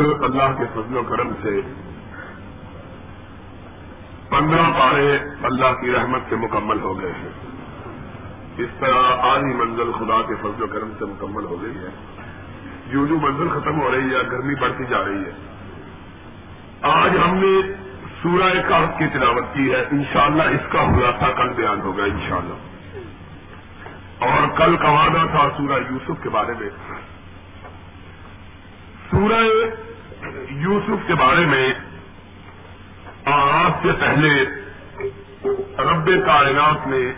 اللہ کے فضل و کرم سے پندرہ پارے اللہ کی رحمت سے مکمل ہو گئے ہیں۔ اس طرح آدھی منزل خدا کے فضل و کرم سے مکمل ہو گئی ہے۔ جو جو منزل ختم ہو رہی ہے گرمی بڑھتی جا رہی ہے۔ آج ہم نے سورہ کاف کی تلاوت کی ہے۔ انشاءاللہ اس کا خلاصہ کل بیان ہوگا انشاءاللہ۔ اور کل کا وعدہ تھا سورہ یوسف کے بارے میں۔ سورہ یوسف کے بارے میں آج سے پہلے رب کائنات نے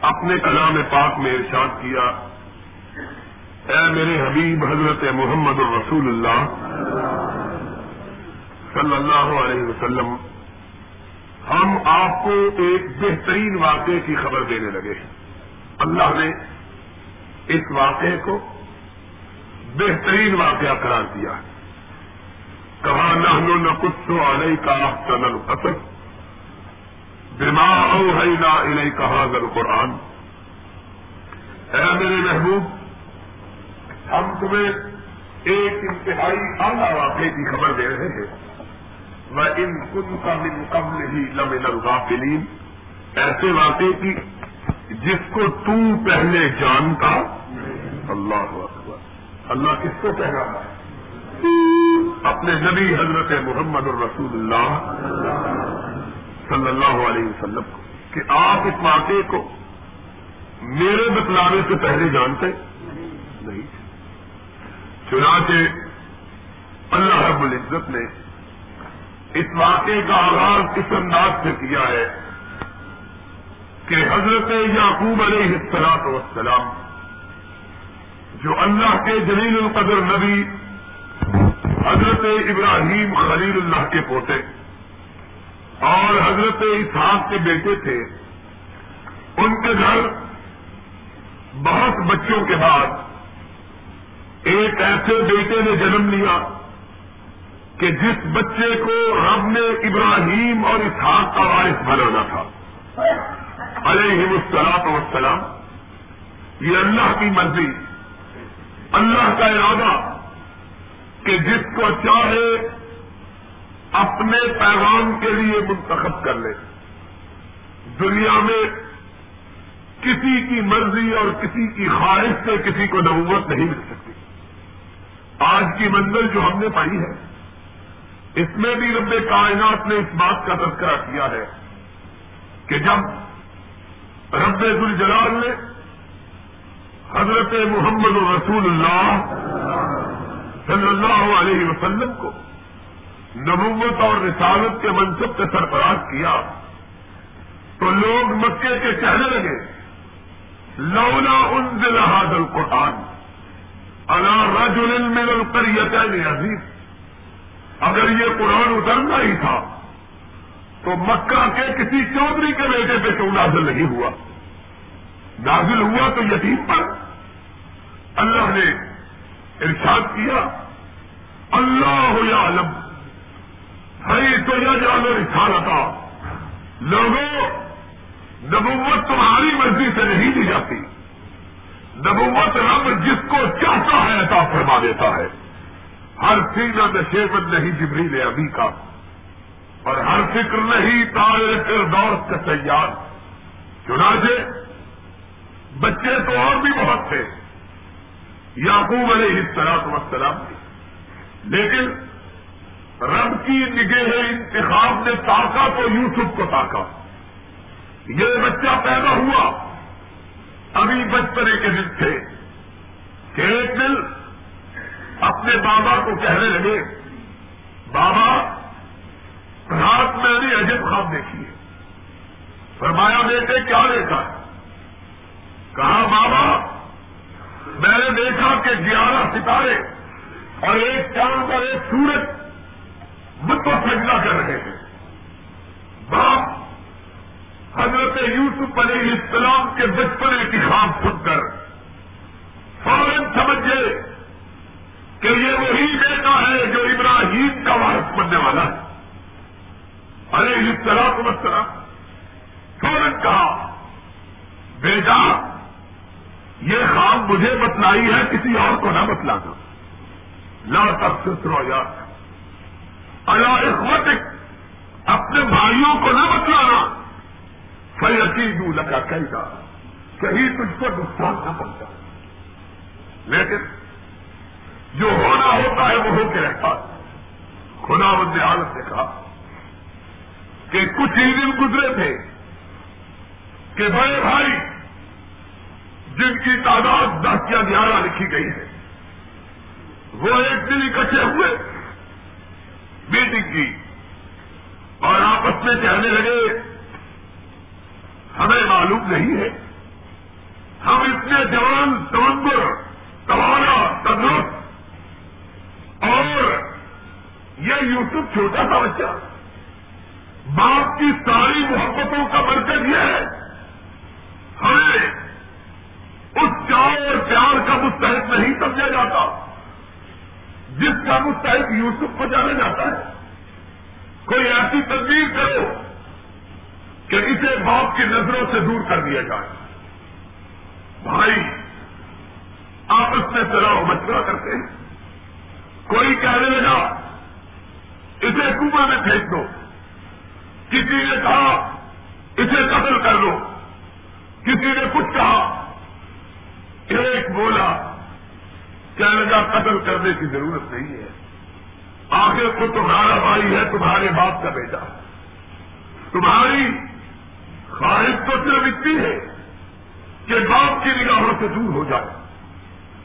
اپنے کلام پاک میں ارشاد کیا، اے میرے حبیب حضرت محمد الرسول اللہ صلی اللہ علیہ وسلم، ہم آپ کو ایک بہترین واقعے کی خبر دینے لگے ہیں۔ اللہ نے اس واقعے کو بہترین واقعہ قرار دیا۔ ہے کہا نہ نہ کچھ علیہ کا چنل قصد دماغ ہے نہ انہیں کہا گر قرآن اے میرے محبوب، ہم تمہیں ایک انتہائی اعلیٰ واقعے کی خبر دے رہے ہیں. میں ان کن کا من قبل ہی لمن الغافلین. ایسے واقعے کی جس کو تو پہلے جانتا، اللہ اکبر. اللہ کس کو کہہ رہا ہے؟ اپنے نبی حضرت محمد الرسول اللہ صلی اللہ علیہ وسلم کو کہ آپ اس واقعے کو میرے بتلانے سے پہلے جانتے؟ نہیں۔ چنانچہ اللہ رب العزت نے اس واقعے کا آغاز کس انداز سے کیا ہے کہ حضرت یعقوب علیہ السلاط وسلام جو اللہ کے جلیل القدر نبی حضرت ابراہیم خلیل اللہ کے پوتے اور حضرت اسحاق کے بیٹے تھے۔ ان کے گھر بہت بچوں کے بعد ایک ایسے بیٹے نے جنم لیا کہ جس بچے کو رب نے ابراہیم اور اسحاق کا وارث بنانا تھا۔ علیہ السلاط وسلام یہ اللہ کی مرضی، اللہ کا ارادہ کہ جس کو چاہے اپنے پیغام کے لیے منتخب کر لے۔ دنیا میں کسی کی مرضی اور کسی کی خواہش سے کسی کو نبوت نہیں مل سکتی۔ آج کی منزل جو ہم نے پائی ہے، اس میں بھی رب کائنات نے اس بات کا تذکرہ کیا ہے کہ جب رب الجلال نے حضرت محمد رسول اللہ صلی اللہ علیہ وسلم کو نبوت اور رسالت کے منصب سے سرفراز کیا تو لوگ مکے کے کہنے لگے، لولا ان دلحاد القرآن اللہ رجل من القریتین عزیز اگر یہ قرآن اترنا ہی تھا، تو مکہ کے کسی چودھری کے بیٹے پہ کیوں نازل نہیں ہوا؟ نازل ہوا تو یتیم پر۔ اللہ نے ارشاد کیا، اللہ عالم ہے تو یہ جانو رسالتا تھا لوگوں، نبوت تمہاری مرضی سے نہیں دی جاتی۔ نبوت رب جس کو چاہتا ہے عطا فرما دیتا ہے۔ ہر سینہ نشیبت نہیں جبریل ابھی کا۔ اور ہر فکر نہیں تارے پھر دور کا تیار چنانچہ، بچے تو اور بھی بہت تھے۔ یعقوب علیہ السلام وسلام لیکن رب کی نگہ انتخاب نے تاکا تو یوسف کو تاکا یہ بچہ پیدا ہوا۔ ابھی بچپنے کے دن تھے۔ کہ ایک دن اپنے بابا کو کہنے لگے، بابا، رات میں نے عجب خواب دیکھی ہے۔ فرمایا، بیٹے، کیا دیکھا کہا، بابا میں نے دیکھا کہ گیارہ ستارے اور ایک چاند اور ایک سورج مجھ کو کر رہے ہیں۔ باپ، حضرت یوسف علیہ السلام کے بچپنے کی خواب سن کر۔ فوراً سمجھے کہ یہ وہی بیٹا ہے جو ابراہیم کا وارث بننے والا ہے۔ ارے اس طرح کو طرح فوراً کہا، بیٹا یہ خواب مجھے بتلائی ہے، کسی اور کو نہ بتلانا لا تک سترو یاد اللہ اخوت اپنے بھائیوں کو نہ بتلانا۔ فی عقید لگا کہی گا کہیں تجھ کو نقصان نہ پہنچا۔ لیکن جو ہونا ہوتا ہے وہ ہو کے رہتا خدا بند حالت نے کہا کہ کچھ ہی دن گزرے تھے کہ بڑے بھائی جن کی تعداد دس یا گیارہ لکھی گئی ہے۔ وہ ایک دن اکٹھے ہوئے میٹنگ کی۔ اور آپس میں کہنے لگے، ہمیں معلوم نہیں ہے۔ ہم اتنے جوان، تمبر تمہارا تندرست اور یہ یوسف چھوٹا سا بچہ۔ باپ کی ساری محبتوں کا مرکز یہ ہے۔ ہمیں اس چاؤ اور پیار کا مستحق نہیں سمجھا جاتا جس کا مستحق یوسف کو جانا جاتا ہے۔ کوئی ایسی تدبیر کرو کہ اسے باپ کی نظروں سے دور کر دیا جائے۔ بھائی آپس میں سلاؤ مشورہ کرتے ہیں۔ کوئی کہنے لگا، اسے کنواں میں پھینک دو۔ کسی نے کہا، اسے قتل کر دو۔ کسی نے کچھ کہا، ایک بولا کہنے لگا قتل کرنے کی ضرورت نہیں ہے؟ آخر کو تمہارا بھائی ہے، تمہارے باپ کا بیٹا۔ تمہاری خواہش تو صرف اتنی ہے کہ باپ کی نگاہوں سے دور ہو جائے۔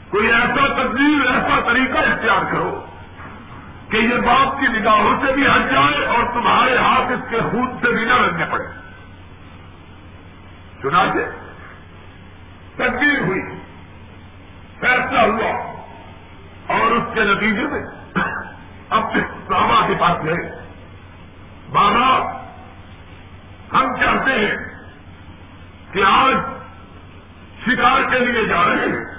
کوئی ایسا تبدیل ایسا طریقہ اختیار کرو کہ یہ باپ کی نگاہوں سے بھی ہٹ جائے اور تمہارے ہاتھ اس کے خون سے بھی نہ لگنے پڑے۔ چنانچہ تبدیل ہوئی، فیصلہ ہوا۔ اور اس کے نتیجے میں اپنے بابا کے پاس گئے۔ بابا، ہم چاہتے ہیں کہ آج شکار کے لیے جا رہے ہیں۔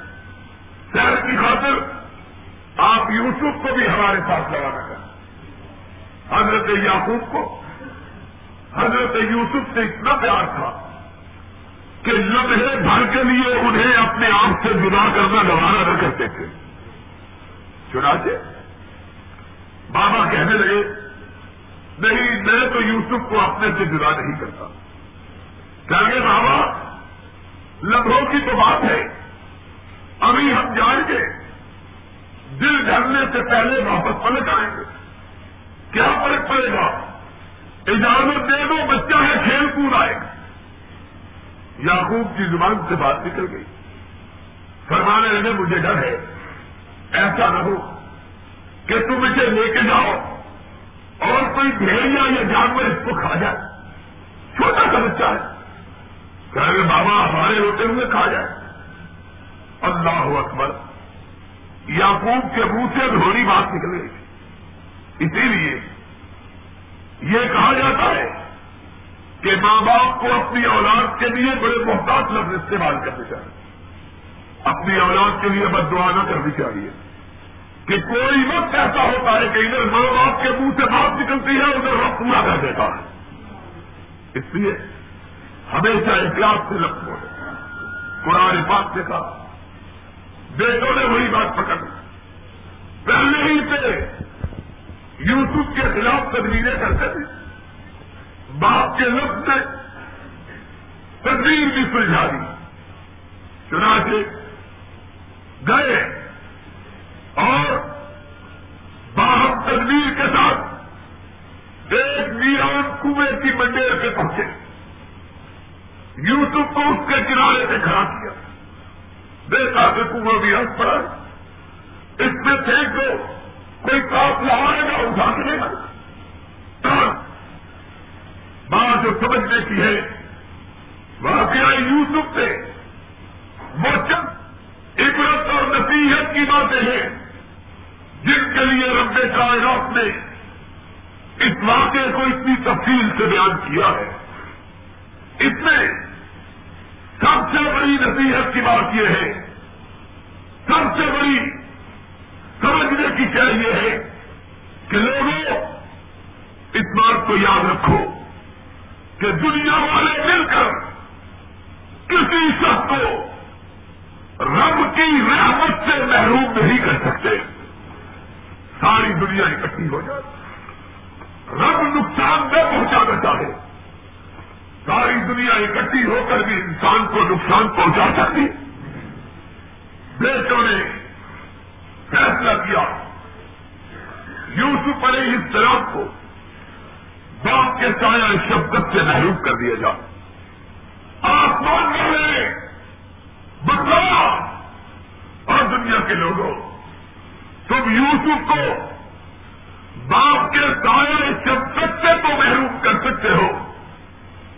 شہر کی خاطر آپ یوسف کو بھی ہمارے ساتھ لگانا چاہیں حضرت یعقوب کو، حضرت یوسف سے اتنا پیار تھا کہ لمحے بھر کے لیے انہیں اپنے آپ سے جدا کرنا گوارا نہ کرتے تھے۔ چنانچہ بابا کہنے لگے، نہیں، میں تو یوسف کو اپنے سے جدا نہیں کرتا۔ کیا گے بابا، لمحوں کی تو بات ہے۔ ابھی ہم جائیں گے۔ دل ڈھلنے سے پہلے واپس پلٹ آئیں گے۔ کیا فرق پڑے گا؟ اجازت دے دو، بچہ ہے، کھیل کود آئے گا۔ یعقوب کی زبان سے بات نکل گئی۔ فرمانے لگے، مجھے ڈر ہے۔ ایسا نہ ہو کہ تم اسے لے کے جاؤ اور کوئی بھیڑیا یا جانور اس کو کھا جائے۔ چھوٹا سا بچہ ہے۔ کہ بابا ہمارے ہوتے ہوئے کھا جائے۔ اللہ اکبر۔ یعقوب کے منہ سے دھوڑی بات نکلے اسی لیے یہ کہا جاتا ہے کہ ماں باپ کو اپنی اولاد کے لیے بڑے محتاط لفظ استعمال کرنے چاہیے۔ اپنی اولاد کے لیے بد دعا نہ کرنی چاہیے کہ کوئی وقت ایسا ہوتا ہے کہ ادھر ماں باپ کے منہ سے بات نکلتی ہے، ادھر وقت پورا کر دیتا ہے۔ اس لیے ہمیشہ اخلاق سے لفظ ہو قرآن پاک سے کہا، بیٹوں نے وہی بات پکڑ پہلے ہی سے یوسف کے خلاف تدبیریں کرتے تھے۔ باپ کے لفظ نے تدبیر بھی سلجھا دی۔ چنانچہ گئے اور باہم تدبیر کے ساتھ ایک ویران کنویں کی منڈیر پہ پہنچے یوسف کو اس کے کنارے سے کھڑا کیا۔ دیکھا کہ کنواں بھی ہنس پڑا۔ اس میں پھینک دو کوئی کاپ لگائے گا اٹھا کے لے گا۔ بات جو سمجھنے کی ہے، واقعہ یوسف سے، وہ چند عبرت اور نصیحت کی باتیں ہیں جن کے لیے رب کائنات نے اس واقعے کو اتنی تفصیل سے بیان کیا ہے۔ اس میں سب سے بڑی نصیحت کی بات یہ ہے، سب سے بڑی سمجھنے کی چاہیے ہے کہ لوگوں، اس بات کو یاد رکھو کہ دنیا والے مل کر کسی شخص کو رب کی رحمت سے محروم نہیں کر سکتے۔ ساری دنیا اکٹھی ہو جائے۔ رب نقصان نہ پہنچانا چاہے۔ ساری دنیا اکٹھی ہو کر بھی انسان کو نقصان پہنچا سکتی۔ بیٹوں نے فیصلہ کیا۔ یوسف علیہ السلام کو باپ کے سایہ شبدت سے محروم کر دیا جا۔ آسمان والے بدلا اور دنیا کے لوگوں، تم یوسف کو باپ کے سایہ شبدت سے تو محروم کر سکتے ہو،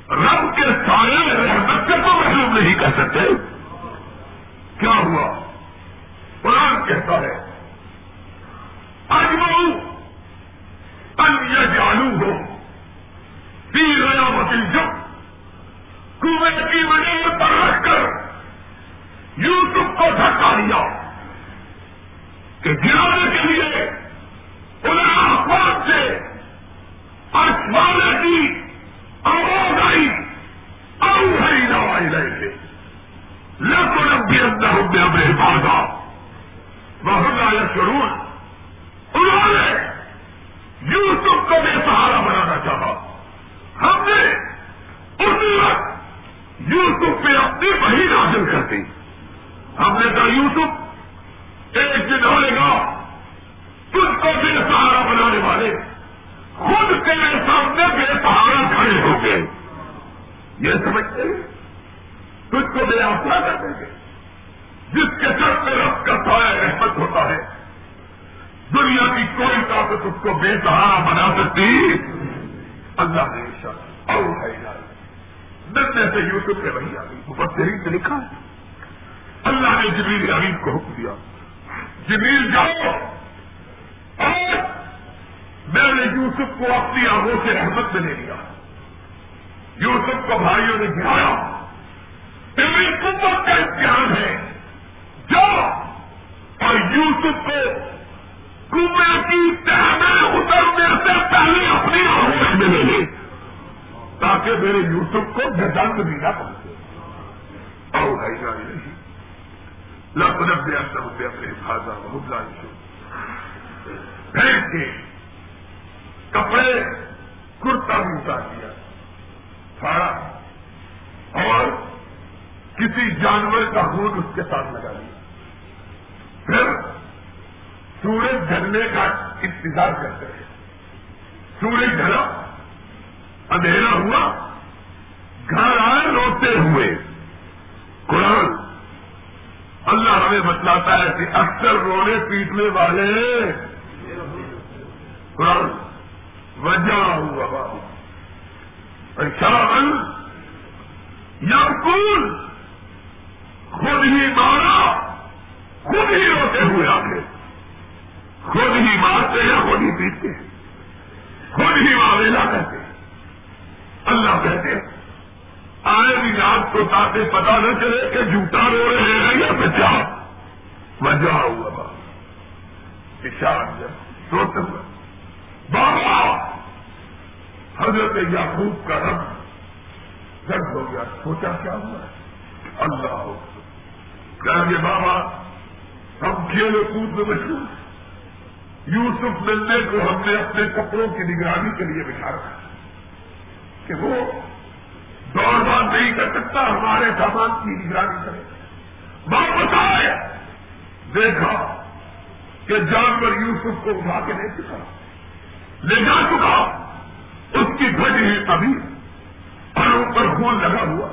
رب کے سایہ رحمت سے تو محروم نہیں کر سکتے۔ کیا ہوا؟ قرآن کہتا ہے اجمو ان جالو ہو پی گیا وکیل جب کنویں کی وجہ پر رکھ کر یوٹیوب کو دھکا دیا کہ گرانے کے لیے انہیں آسمان سے آسمان کی آواز آئی آؤ ہری دوائی لے کے لکھو لمبی اندر ہوں گے ہمیں بازا بہت آیا ضرور انہوں نے یوسف کو بھی سہارا بنانا چاہا۔ ہم نے اس وقت یوسف پہ اپنی وہی حاصل کر دی۔ ہم نے کہا، یوسف، ایک دن ہونے گا تجھ کو بھی سہارا بنانے والے، خود تیرے سامنے بے سہارا کھڑے ہو گئے۔ یہ سمجھتے ہیں؟ تجھ کو بے آسرا کر دیں گے۔ جس کے سر پہ رب کا سایہ رحمت ہوتا ہے، دنیا کی کوئی طاقت اس کو بے سہارا بنا سکتی۔ اللہ نے شخص اور ہے نندے سے یوسف سے وہی آ گئی مبصرین سے لکھا ہے۔ اللہ نے جمیل عریف کو حکم دیا۔ جمیل جاؤ۔ اور میں نے یوسف کو اپنی آگوں سے رحمت میں لے لیا۔ یوسف کو بھائیوں نے گرایا تیری قوت کا امتحان ہے۔ جو اور یوسف کو کنویں کی تہ میں اترنے سے پہلے اپنی آگوش میں لے لے تاکہ میرے یوسف کو گزنگ بھی نہ پہنچے۔ اور بھائی جانی لب نب دیا سب اپنے خاصا بہت لائش پھینک کے کپڑے کرتا بھی اتار دیا پھاڑا اور کسی جانور کا خون اس کے ساتھ لگا دیا. پھر سورج ڈھلنے کا انتظار کرتے ہیں. سورج ڈھلا، اندھیرا ہوا، گھر آئے روتے ہوئے، قرآن اللہ ہمیں بتلاتا ہے کہ اکثر رونے پیٹنے والے قرآن وجہ ہوا بابو یا کل خود ہی مارا، خود ہی روتے ہوئے آگے خود ہی مارتے ہیں، خود ہی پیٹتے ہیں۔ خود ہی معاویلا کہتے ہیں۔ اللہ کہتے ہیں۔ آئے بھی رات کو تاکہ پتا نہ چلے کہ جھوٹا رو رہے ہیں یا بچا۔ وجہ ہوا بابا۔ اشار جب ہوئے۔ بابا! حضرت یعقوب کا رب۔ درد ہو گیا۔ سوچا کیا ہوا ہے؟ اللہ ہو۔ کہیں گے بابا، ہم کھیل کود میں مشہور یوسف ملنے کو ہم نے اپنے کپڑوں کی نگرانی کے لیے بٹھا رکھا کہ وہ دوڑ بھاگ نہیں کر سکتا، ہمارے سامان کی نگرانی کرے۔ واپس آئے۔ دیکھا کہ جانور یوسف کو اٹھا کے لے چکا۔ لے جا چکا۔ اس کی ہی ابھی اور اوپر خون لگا ہوا۔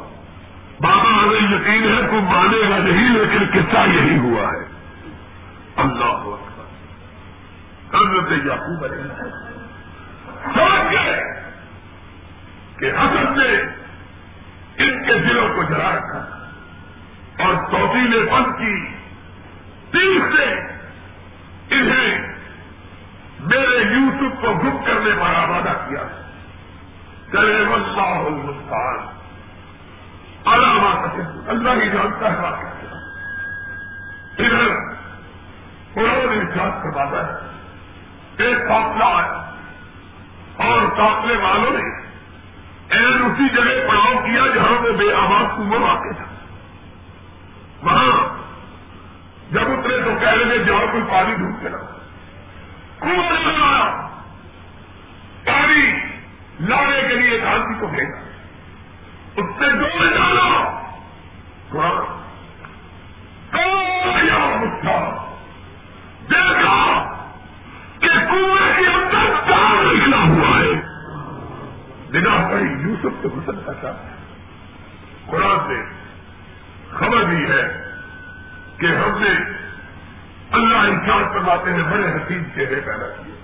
بابا، ہمیں یقین ہے تو مانے گا نہیں، لیکن قصہ یہی ہوا ہے۔ اللہ حضرت یعقوب علیہ سمجھ گئے کہ حسن نے ان کے دلوں کو جلا رکھا اور چوتھی نے بند کی۔ تیس سے انہیں میرے یوسف کو گپ کرنے والا وعدہ کیا۔ چلے اللہ ہندوستان علامہ اللہ ہی جانتا ہے واقع ادھر انہوں نے جانچ کرواتا ہے۔ ایک قافلہ ہے اور قافلے والوں نے این اسی جگہ پڑاؤ کیا جہاں وہ بے آواز کنواں واقع تھا۔ وہاں جب اترے تو کہہ رہے جہاں کوئی پانی ڈھونڈ کے رہا کنواں بنایا پانی لانے کے لیے ایک آدمی کو بھیجا۔ اس سے ڈول ڈالا۔ قرآن مٹھا دیکھا کہ کنویں کے بنا پڑی یوسف کے حسن کا چاہتا ہے۔ قرآن نے خبر دی ہے کہ ہم نے اللہ انسان کرواتے ہیں، بڑے حسین چہرے پیدا کیے۔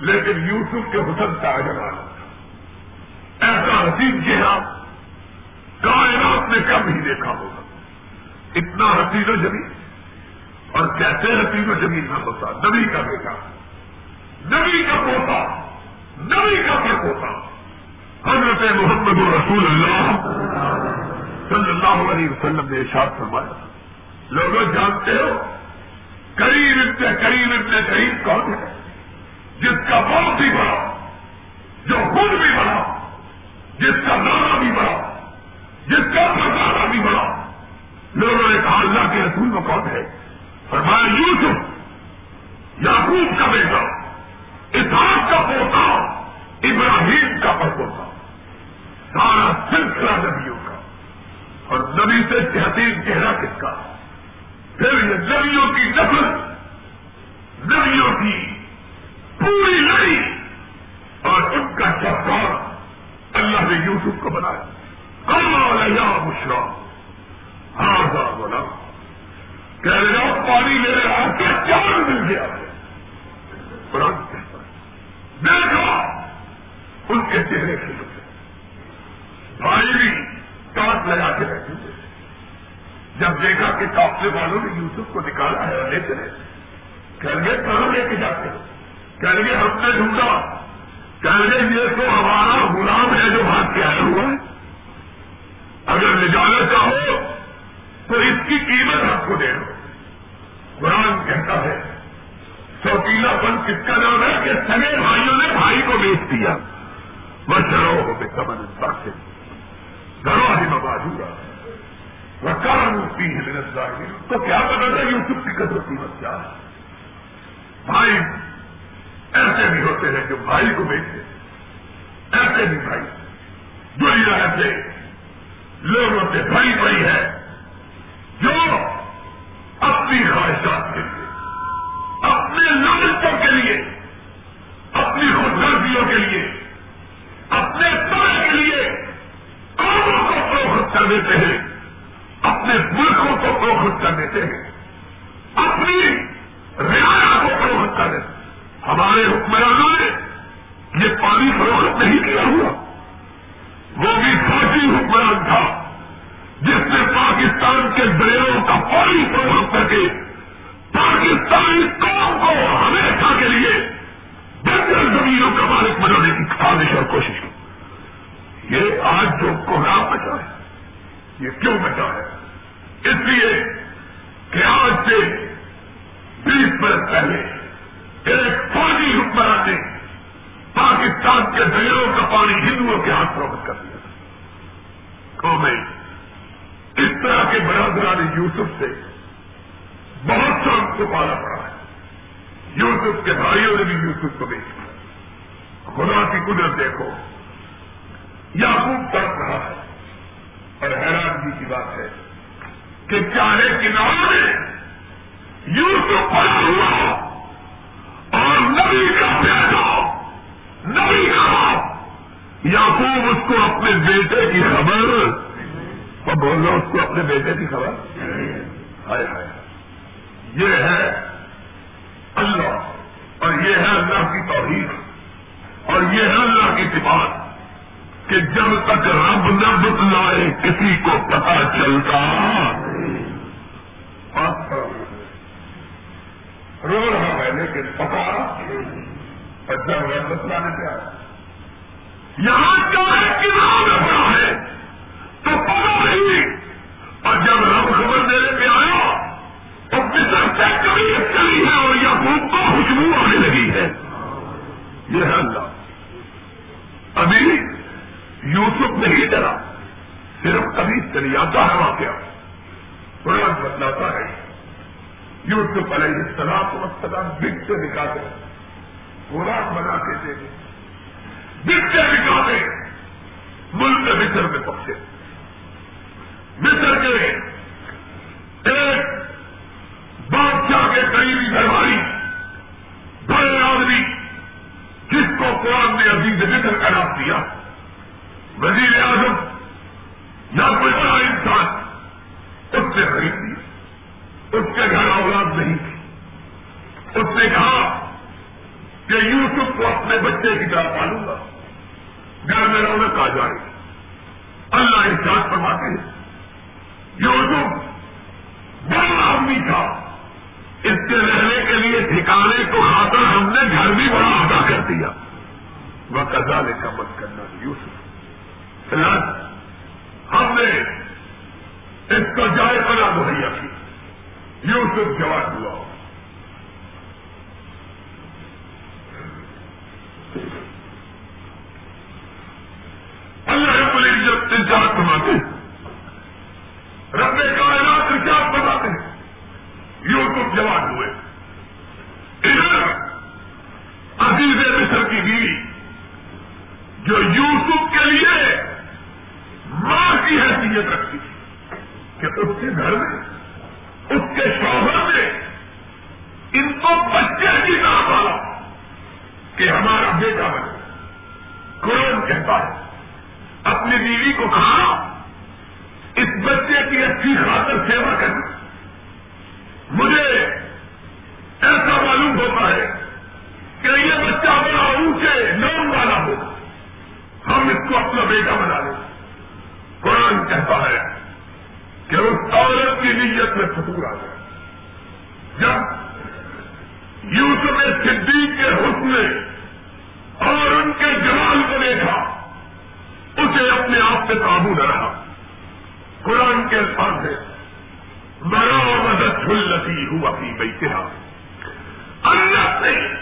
لیکن یوسف کے حسن کا تھا ایسا حسین چہرہ کائنات نے کب ہی دیکھا ہوگا؟ اتنا حسین و جمیل۔ اور کیسے حسین و جمیل نہ ہوتا؟ نبی کا بیٹا، نبی کا پوتا، نبی کا پڑ پوتا حضرت محمد رسول اللہ صلی اللہ علیہ وسلم نے ارشاد فرمایا لوگوں جانتے ہو قریب اتنے قریب اتنے قریب کون ہے؟ جس کا بہت بھی بڑا، جو خود بھی بڑا، جس کا نانا بھی بڑا، جس کا پسانا بھی بڑا۔ لوگوں نے کہا، اللہ کے رسول میں کون ہے؟ فرمایا، یوسف، یعقوب کا بیٹا اتحاد کا پوتا، ابراہیم کا پڑپوتا سارا سلسلہ نبیوں کا اور نبی سے تحتیب چہرہ کس کا؟ پھر یہ نبیوں کی نفل نبیوں کی پوری لڑی اور ان کا چپکار اللہ نے یوسف کو بنایا۔ کم یا مشرا ہاں ہاں بولا کہہ رہا پانی لے رہا کہ چاند مل گیا۔ دیکھا ان کے چہرے سے بھائی بھی کاٹ لگا کے بیٹھے تھے جب دیکھا کہ کافلے والوں نے یوسف کو نکالا ہے لے چلے کہیں گے کہاں لے کے جاتے کہیں گے ہم نے ڈھونڈا۔ کہیں گے یہ تو ہمارا غلام ہے جو بھاگ کے آیا ہوا ہے۔ اگر لے جانا چاہو تو اس کی قیمت آپ کو دے دو۔ قرآن کہتا ہے چوکیلا پن کس کا نام ہے کہ سگے بھائیوں نے بھائی کو بیچ دیا۔ وہ چلو ہو بے سمن سے گھروں ہی مباجورا وکان ہوتی ہے میرے ظاہر تو کیا پتا تھا یوسف کی قدر قیمت کیا ہے؟ بھائی، ایسے بھی ہوتے ہیں جو بھائی کو بیچتے ایسے بھی بھائی۔ دنیا ایسے لوگوں سے بھائی بھائی ہے جو اپنی خواہشات کے لیے، اپنے لالچوں کے لیے، اپنی خودگردیوں کے لیے اپنے طرح کے لیے قوموں کو فروخت کر دیتے ہیں، اپنے ملکوں کو فروخت کر دیتے ہیں، اپنی رعایا کو فروخت کر دیتے ہمارے حکمرانوں نے یہ پانی فروخت نہیں کیا ہوا۔ وہ بھی فوجی حکمران تھا، جس نے پاکستان کے دریاؤں کا پانی فروخت کر کے پاکستانی قوم کو ہمیشہ کے لیے بہتر زمینوں کا مالک بنانے کی خواہش اور کوشش کی۔ یہ آج جو کوہرا بچا ہے یہ کیوں بچا ہے؟ اس لیے کہ آج سے بیس برس پہلے ایک فوجی حکمران نے پاکستان کے دریاؤں کا پانی ہندوؤں کے ہاتھ فروخت کر دیا۔ قومیں اس طرح کے برادران یوسف سے بہت سا کو پالا پڑا ہے۔ یوسف کے بھائیوں نے بھی یوسف کو بیچ خدا کی قدرت دیکھو یاقوب تڑپ رہا ہے۔ اور حیرانگی کی بات ہے کہ چاہے کنارے یوسف پڑا ہوا اور نبی کا پیدا، نبی کا یعقوب اس کو اپنے بیٹے کی خبر اور بول رہا اس کو اپنے بیٹے کی خبر؟ ہائے ہائے۔ یہ ہے اللہ اور یہ ہے اللہ کی توحید اور یہ ہے اللہ کی صفات۔ کہ جب تک رب نہ بتلائے کسی کو پتا چلتا۔ رو رہا ہے لیکن پتا اور جب بتلانے کیا یہاں کیا ہے کنار رہا ہے تو پتا نہیں۔ اور جب رب یوسف علیہ السلام کو مسلم بگ سے نکالتے خوراک بنا کے دے دیں۔ بچے بکاتے ملک مصر میں پہنچے مصر کے ایک بادشاہ کے قریبی گھرواری بڑے آدمی، جس کو قرآن نے عزیز مصر کا نام دیا۔ وزیر اعظم، یا کوئی بڑا انسان اس سے خرید لی اس کے گھر اولاد نہیں تھی اس نے کہا کہ یوسف کو اپنے بچے کی طرح پالوں گا۔ گھر میں رونق آ جائے۔ اللہ احساس فرماتے ہیں، یوسف بڑا آدمی تھا۔ اس کے رہنے کے لیے ٹھکانے کو خاطر ہم نے گھر بھی بڑا ادا کر دیا۔ وہ کزالے کا مت کرنا یوسف فی ہم نے اس کو جائے بنا مہیا کی۔ یوسف جواب ہوا اللہ رب العزت انتظار فرماتے رب کائنات رجاج بتاتے ہیں یوسف جواب ہوئے ادھر عزیز مصر کی بیوی جو یوسف کے لیے ماں کی حیثیت رکھتی تھی کہ اس کے گھر میں اس کے شوہر نے ان کو بچے کی طرح پالا کہ ہمارا بیٹا بنے قرآن کہتا ہے اپنی بیوی کو کہا اس بچے کی اچھی خاطر سیوا کرنا۔ مجھے ایسا معلوم ہوتا ہے کہ یہ بچہ بڑا اونچے نام والا ہو۔ ہم اس کو اپنا بیٹا بنا لیں۔ قرآن کہتا ہے کہ اس عورت کی نیت میں فتور آ گیا جب یوسف صدیق کے حسن اور ان کے جمال کو دیکھا، اسے اپنے آپ سے قابو نہ رہا۔ قرآن کے الفاظ ہے مرا مدد کھلتی ہوا کی بیٹھے اللہ سے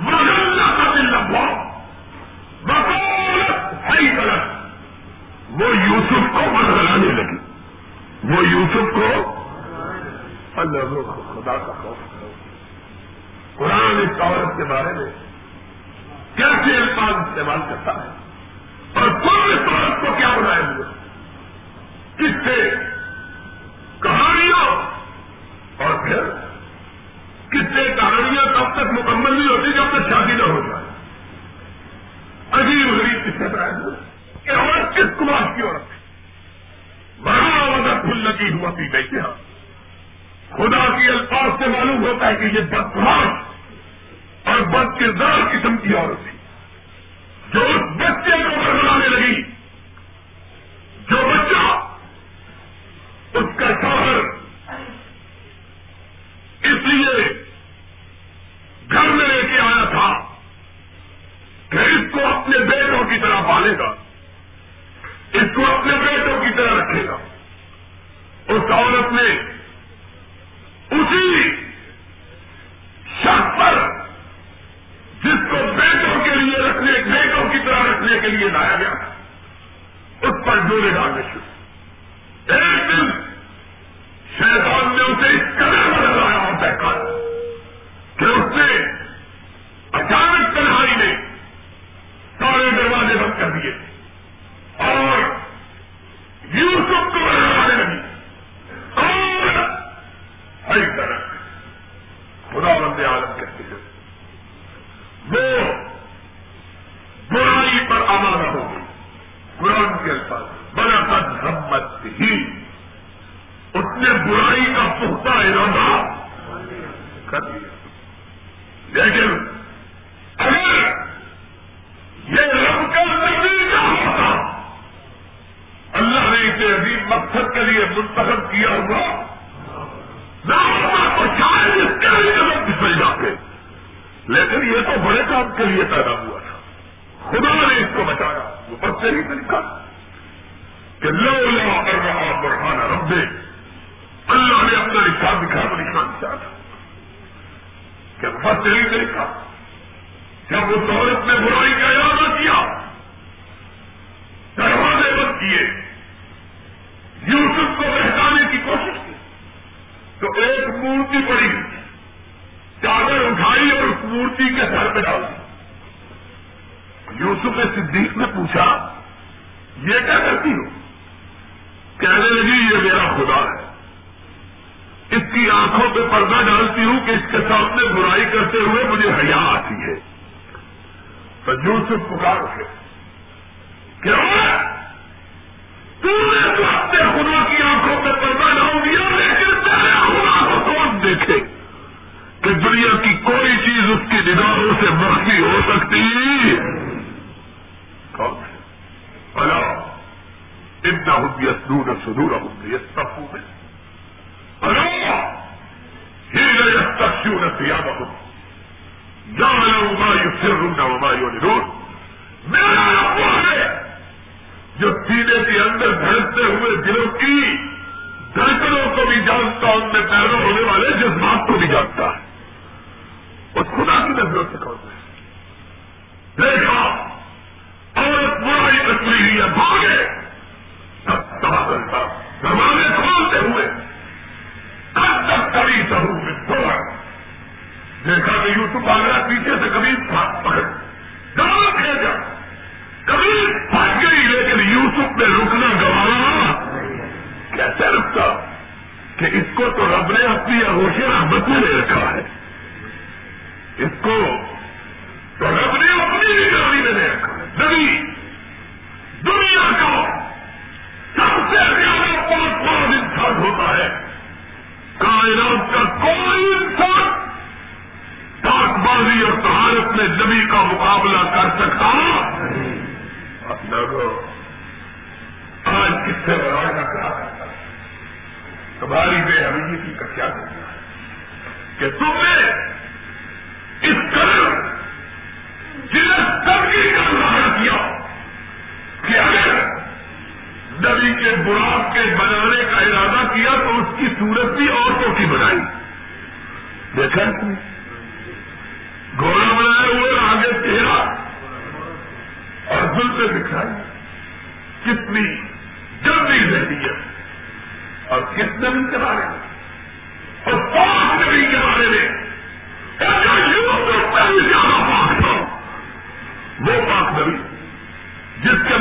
مغلہ کا دل ہے غلط وہ یوسف کو بدلانے لگی۔ وہ یوسف کو اللہ خدا کا خوف۔ کرو قرآن اس عورت کے بارے میں کیسے الفاظ استعمال کرتا ہے؟ اور تم اس عورت کو کیا بنائے ہوئے؟ کس سے؟ کہانیوں۔ اور پھر کس سے کہانیاں تب تک مکمل نہیں ہوتی جب تک شادی نہ ہو جائے؟ عجیب غریب کس بنائے کہ عورت کس کمار کی عورت ہے بڑا وقت پھول لگی ہوا تھی۔ بیٹھے خدا کی الفاظ سے معلوم ہوتا ہے کہ یہ بدماش اور بد کردار قسم کی عورت تھی۔ جو اس بچے کو بنانے لگی، جو بچہ اس کا شوہر اس لیے گھر میں لے کے آیا تھا کہ اس کو اپنے بیٹوں کی طرح پالے گا، اس کو اپنے بیٹوں کی طرح رکھے گا۔ اس عورت نے اسی شخص پر جس کو بیٹوں کے لیے رکھنے، بیٹوں کی طرح رکھنے کے لیے لایا گیا، اس پر ڈولے ڈالنے شروع۔ ایک دن اسے اس قدر رہا ہوتا ہے کہ اس نے اتنا ہوں گی سدور سدور ہوں گی ہی گئے تفصیل بہت جانا ما یو سر رونا وما یو نور میرا وہ ہے جو سینے کے اندر دھڑکتے ہوئے دلوں کی دھڑکنوں کو بھی جانتا ان میں پیدا ہونے والے جذبات کو بھی جانتا ہے اور خدا کی نظروں سے کون ہے دیکھا، عورت برائی کچری ہوئی ہے بھاگے دروازے کھولتے ہوئے۔ کب تک کبھی سہو میں دیکھا کہ یوسف آگرہ پیچھے سے کبھی پکڑ ڈال کھینچا کبھی پھنس گئی، لیکن یوسف نے رکنا گوانا کیسے رکتا؟ کہ اس کو تو رب نے اپنی اگوشی رحمت میں لے رکھا ہے۔ اس کو تو رب نے اپنی نگرانی میں لے رکھا ہے۔ نبی، دنیا کا سے زیادہ پانچ پانچ انسان ہوتا ہے کائنات کا کوئی انسان پاک بازی اور طہارت میں نبی کا مقابلہ کر سکتا آج کس سے بڑھانا کیا تمہاری بے حمیتی کا کیا کرنا ہے کہ تم نے اس قدر جنس ترقی کا مظاہرہ کیا کہ اگر نبی کے براق کے بنانے کا ارادہ کیا تو اس کی صورت بھی عورتوں کی بنائی۔ دیکھا؟ گھوڑا بنائے ہوئے، آگے تیرا اور دل سے دکھائی۔ کتنی جلدی رہتی ہے اور کس نبی کے بارے میں؟ اور پانچ نبی کے بارے میں۔ وہ پاک نبی، جس کے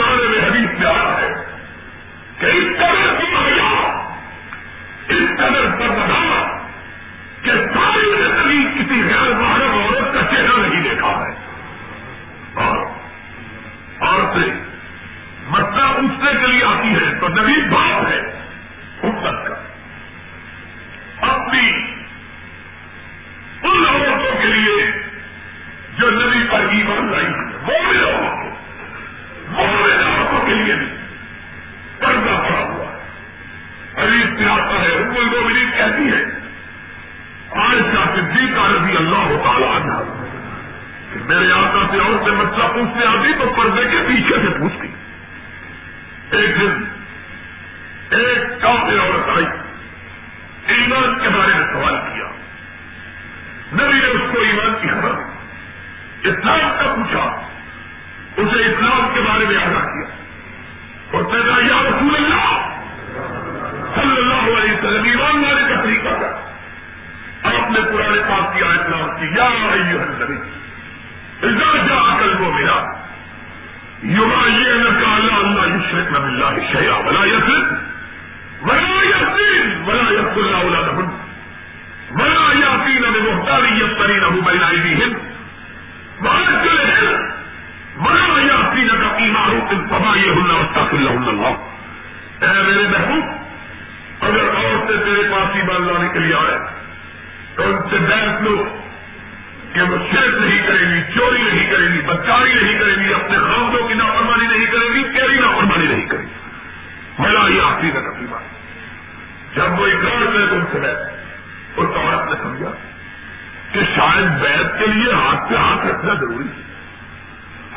رکھنا ضروری ہے۔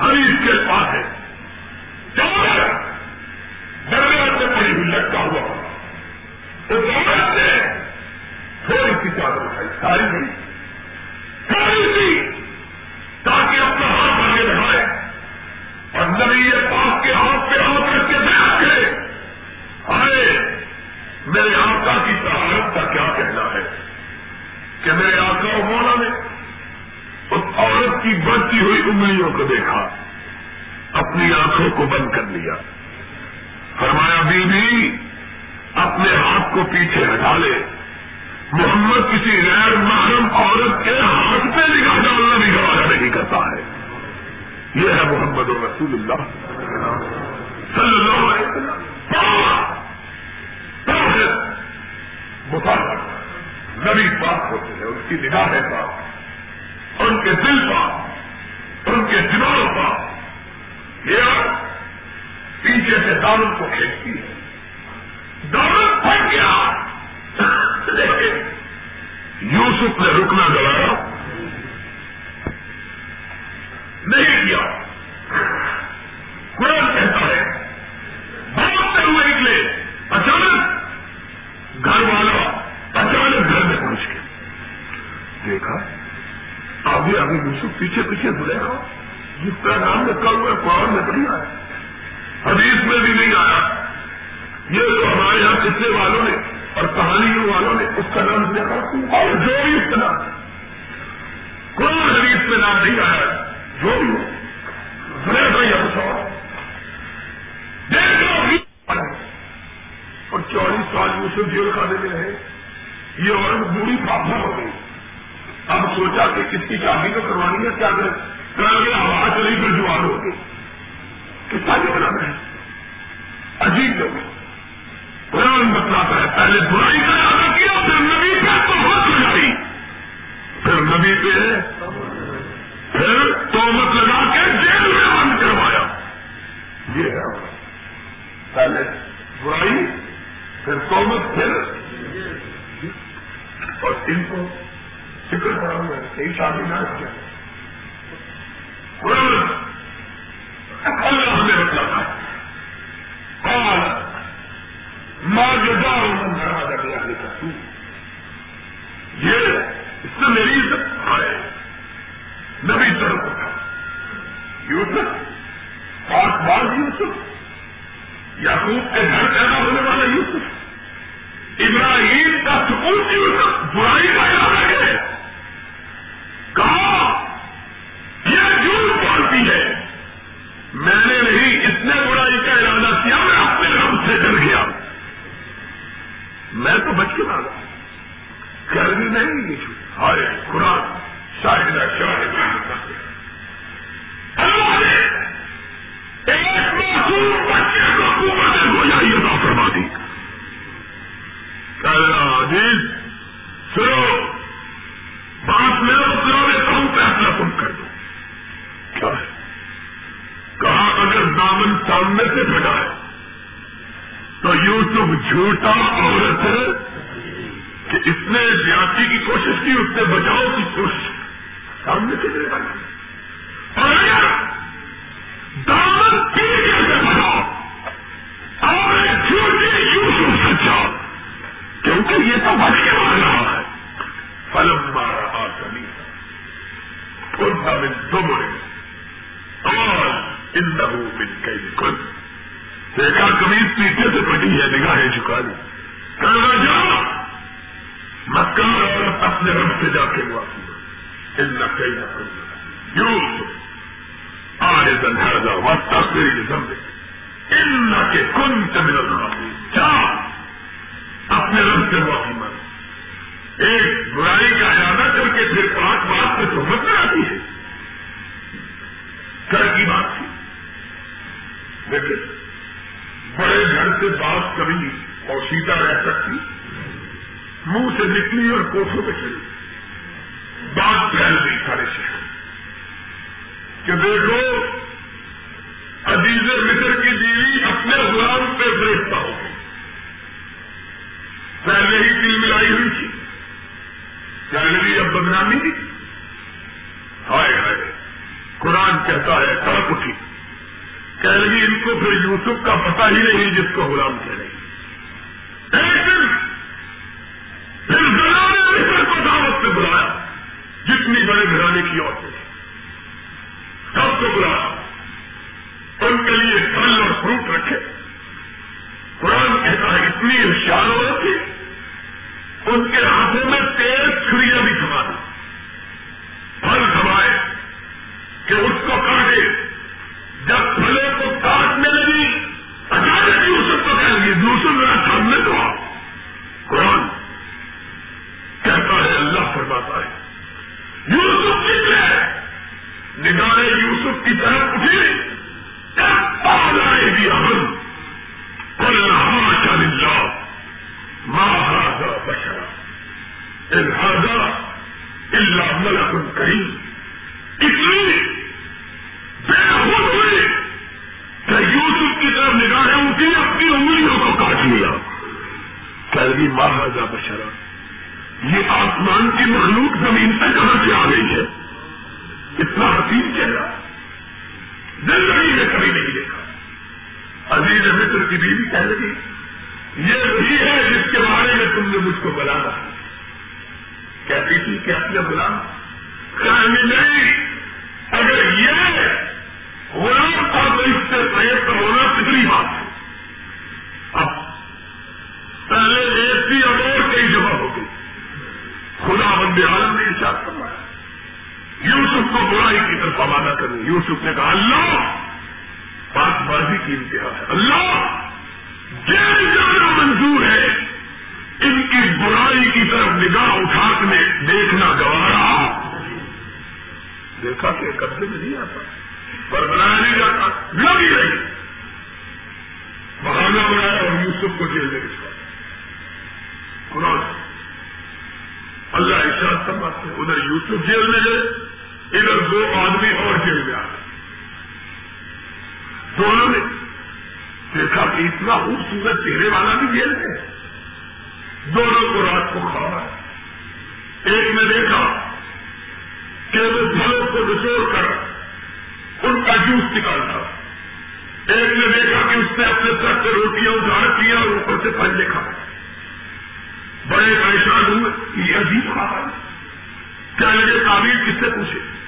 ہر اس کے پاس ہے۔ رسول اللہ صلی اللہ علیہ وسلم نبی پاک ہوتے ہیں ان کی نگاہیں پاک ان کے دل پاک ان کے دماغ پاک یہ پیچھے سے داروں کو کھینچتی ہے دولت پھٹ گیا لیکن یوسف نے رکنا گوایا نہیں کیا قرآن کہتا ہے بہت ہوئے نکلے اچانک گھر والا اچانک گھر میں پہنچ گیا دیکھا آگے آگے یوسف پیچھے پیچھے دیکھا جس طرح نام رکھا ہوا ہے قرآن میں نہیں آیا حدیث میں بھی نہیں آیا یہ تو ہمارے یہاں کتنے والوں نے اور کہانیوں والوں نے اس کا نام دیکھا اور جو بھی اس کا نام قرآن حدیث میں نام نہیں آیا جو بھی ہو بھائی افسوس اور چوبیس سال یوسف جیل خانے میں رہے یہ عورت بوڑھی پاپا ہو گئی اب سوچا کہ کس کی شادی کو کروانی ہے، کیا کریں کر کے آواز چلی پھر جوان ہو گئی۔ کس کا ہے؟ عجیب لوگ۔ قرآن بتلاتا ہے، پہلے برائی کا ارادہ کیا، پھر نبی پہ بہت لگائی پھر نبی پہ پھر تومت لگا کے جیل میں بند کروایا۔ یہ ہے۔ پہلے برائی، پھر تومت پھر اور ان کو فکر پڑا ہوا ہے کئی شادی نہ کیا اللہ ہمیں بتلاتا ہے اور ماں جو جاؤ من بڑھا کر لیا یہ اس سے میری عزت آئے نبی طرف کا یوسف پاک باز یوسف یعقوب کے گھر پیدا ہونے والا یوسف ابراہیم کا سکون یوسف برائی کا ارادہ میں گیا کر بھی نہیں یہ جھوٹ ہائے قرآن شاہد شاہد اللہ نے ایک معصوم بچے کو گویا یہ فرما دی۔ عزیز، سنو، بات میرا دیتا ہوں فیصلہ تم کر دو۔ کیا ہے؟ کہا اگر دامن سامنے سے پھٹا ہے، تو یوسف جھوٹا عورت ہے۔ کہ اس نے زیادتی کی کوشش کی، اس نے بچاؤ کی کوشش سامنے سے دے اور اگر دامن پیڑھے سے بڑھا اور جھوٹے یوسف سچا کیونکہ یہ تو بچ کے رہا ہے۔ فلم مار رہا زمین ان دامن دو اور ان لہو بن کئی کن۔ دیکھا کمیز پیچھے سے پٹی ہے، نگاہیں جھکا دی۔ کرنا جا مکہ عورت اپنے رب سے جا کے معافی ان کئی نہ کن یوس آئے دنہرا وقت میری زمبے ان کے کن تمل معافی جا۔ اپنے رب سے معافی مانگ۔ ایک برائی کا ارادہ کر کے پھر پانچ بات پہ سہمت میں آتی ہے۔ کر کی بات تھی۔ لیکن بڑے گھر سے بات کبھی اور سیتا رہ سکتی۔ منہ سے نکلی اور کوٹھوں پہ چلی۔ بات پھیل گئی سارے شہر۔ کہ دیکھو، عزیز مصر کی بیوی اپنے غلام پہ فریفتہ ہو گئی۔ پہلے ہی دل ملائی ہوئی تھی۔ پہلے اب بدنامی تھی ہائے ہائے، قرآن کہتا ہے سڑک اٹھی۔ کہہ ان کو پھر یوسف کا پتہ ہی نہیں جس کو غلام کہہ رہی۔ پھر گھرانے مصر کو دعوت سے بلایا، جتنی بڑے گھرانے کی عورتیں سب کو بلایا۔ ان کے لیے پھل اور فروٹ رکھے۔ قرآن کہتا ہے، اتنی ہوشیار عورت تھی ان کے ہاتھوں میں تیز چھڑیاں بھی تھما دی۔ پھل تھمائے کہ اس کو کاٹے۔ جب پھلے یوسف کی نگاہ یوسف کی طرف اٹھی۔ پہلائے دیا ہم اللہ چل مہاراجا بشرا۔ الحاظہ اللہ ملک کہیں اس لیے بے ہوش ہوئے کہ یوسف کی طرف نگاہیں اٹھی، اپنی انگلیوں کو کاٹ لیا۔ کل بھی مہاراجا بشرا۔ یہ آسمان کی مخلوق زمین سے کہاں سے آ گئی ہے؟ اتنا حسین چہرہ زندگی میں کبھی نہیں دیکھا۔ عزیز مصر کی بیوی کہہ لگی یہ وہی ہے جس کے بارے میں تم نے مجھ کو بلانا کہتی تھی کہ اپنے بلانا کہنے نہیں، اگر یہ غلام تھا تو اس سے پریت ہونا کتنی بات ہے اب پہلے ایک تھی اب اور کئی جگہ ہو گئی خدا بند عالم نے ارشاد کروایا یوسف کو برائی کی طرف روانہ کریں یوسف نے کہا، اللہ پاک بازی کی انتہا ہے۔ اللہ، جیل جانا منظور ہے۔ ان کی برائی کی طرف نگاہ اٹھا کے دیکھنا گوارا۔ دیکھا کہ قبضے میں نہیں آتا۔ پر بنایا نہیں جاتا۔ لگی رہی۔ بہانا بنایا اور یوسف کو جیل میں بچا قرآن اللہ اشاد سمجھتے ہیں، ادھر یوسف جیل میں گئے۔ ادھر دو آدمی اور جیل میں آ گئے۔ دونوں نے دیکھا کہ اتنا خوبصورت چہرے والا بھی جیل میں دونوں کو رات کو کھا ایک نے دیکھا کہ وہ پھلوں کو نچوڑ کر ان کا جوس نکالتا ایک نے دیکھا کہ اس نے اپنے سر سے روٹیاں اجاڑ کیا اور اوپر سے پھل لکھا بڑے پریشان ہوئے یہ عجیب کھا ہے۔ کیا لگے تعبیر کس سے پوچھے؟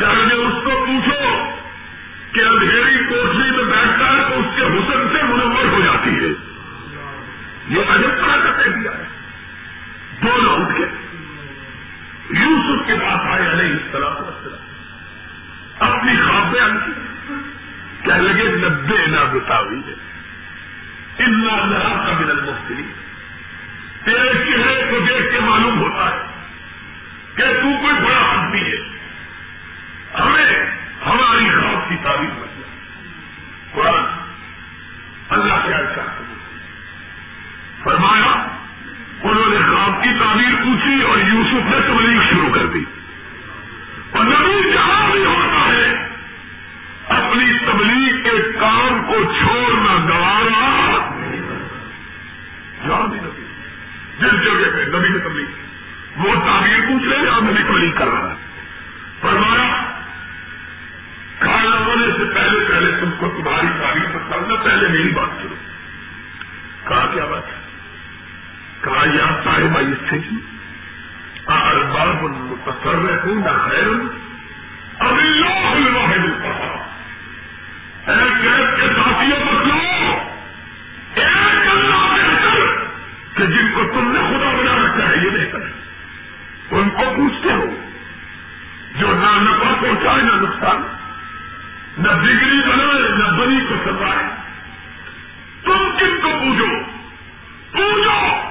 کیا لگے اس کو پوچھو کہ اندھیری کوٹری میں بیٹھتا ہے تو اس کے حسن سے منور ہو جاتی ہے۔ یہ عجب طرح کا دیا ہے۔ دونوں اٹھ کے یوسف کے پاس آئے علیہ السلام۔ اپنی خواب بیان کی۔ کہہ لگے نبے نہ بتاوی ہے۔ اتنا نہ کا من تیرے چہرے کو دیکھ کے معلوم ہوتا ہے کہ تو کوئی بڑا آدمی ہے۔ ہمیں ہماری خواب کی تعریف بن قرآن اللہ کیا چاہتے فرمایا، انہوں نے خواب کی تعبیر پوچھی اور یوسف نے تبلیغ شروع کر دی۔ اور نبی جہاں بھی ہوتا ہے، اپنی تبلیغ کے کام کو چھوڑنا گوارا جہاں بھی نبی جس جگہ پہ نبی نے تبلیغ وہ تعبیر پوچھ رہے ہیں نبی تبلیغ کر رہا ہے۔ فرمایا کھانا ہونے سے پہلے پہلے تم کو تمہاری تعریف کرنا پہلے میری بات سنو کہا، کیا بات ہے؟ کہا، یا صاحب آئی سے ارباب متصرف ہوں نہ خیر ابھی لوگ واحد قید کے ساتھیوں بتلو ایک اللہ بہتر کہ جن کو تم نے خدا بنا رکھا ہے، یہ بہتر ہے۔ ان کو پوچھتے ہو، جو نہ نفع پہنچائے، نہ نقصان۔ نہ بگڑی بنائے، نہ بنی کو سنوائے تم کن کو پوچھو پوچھو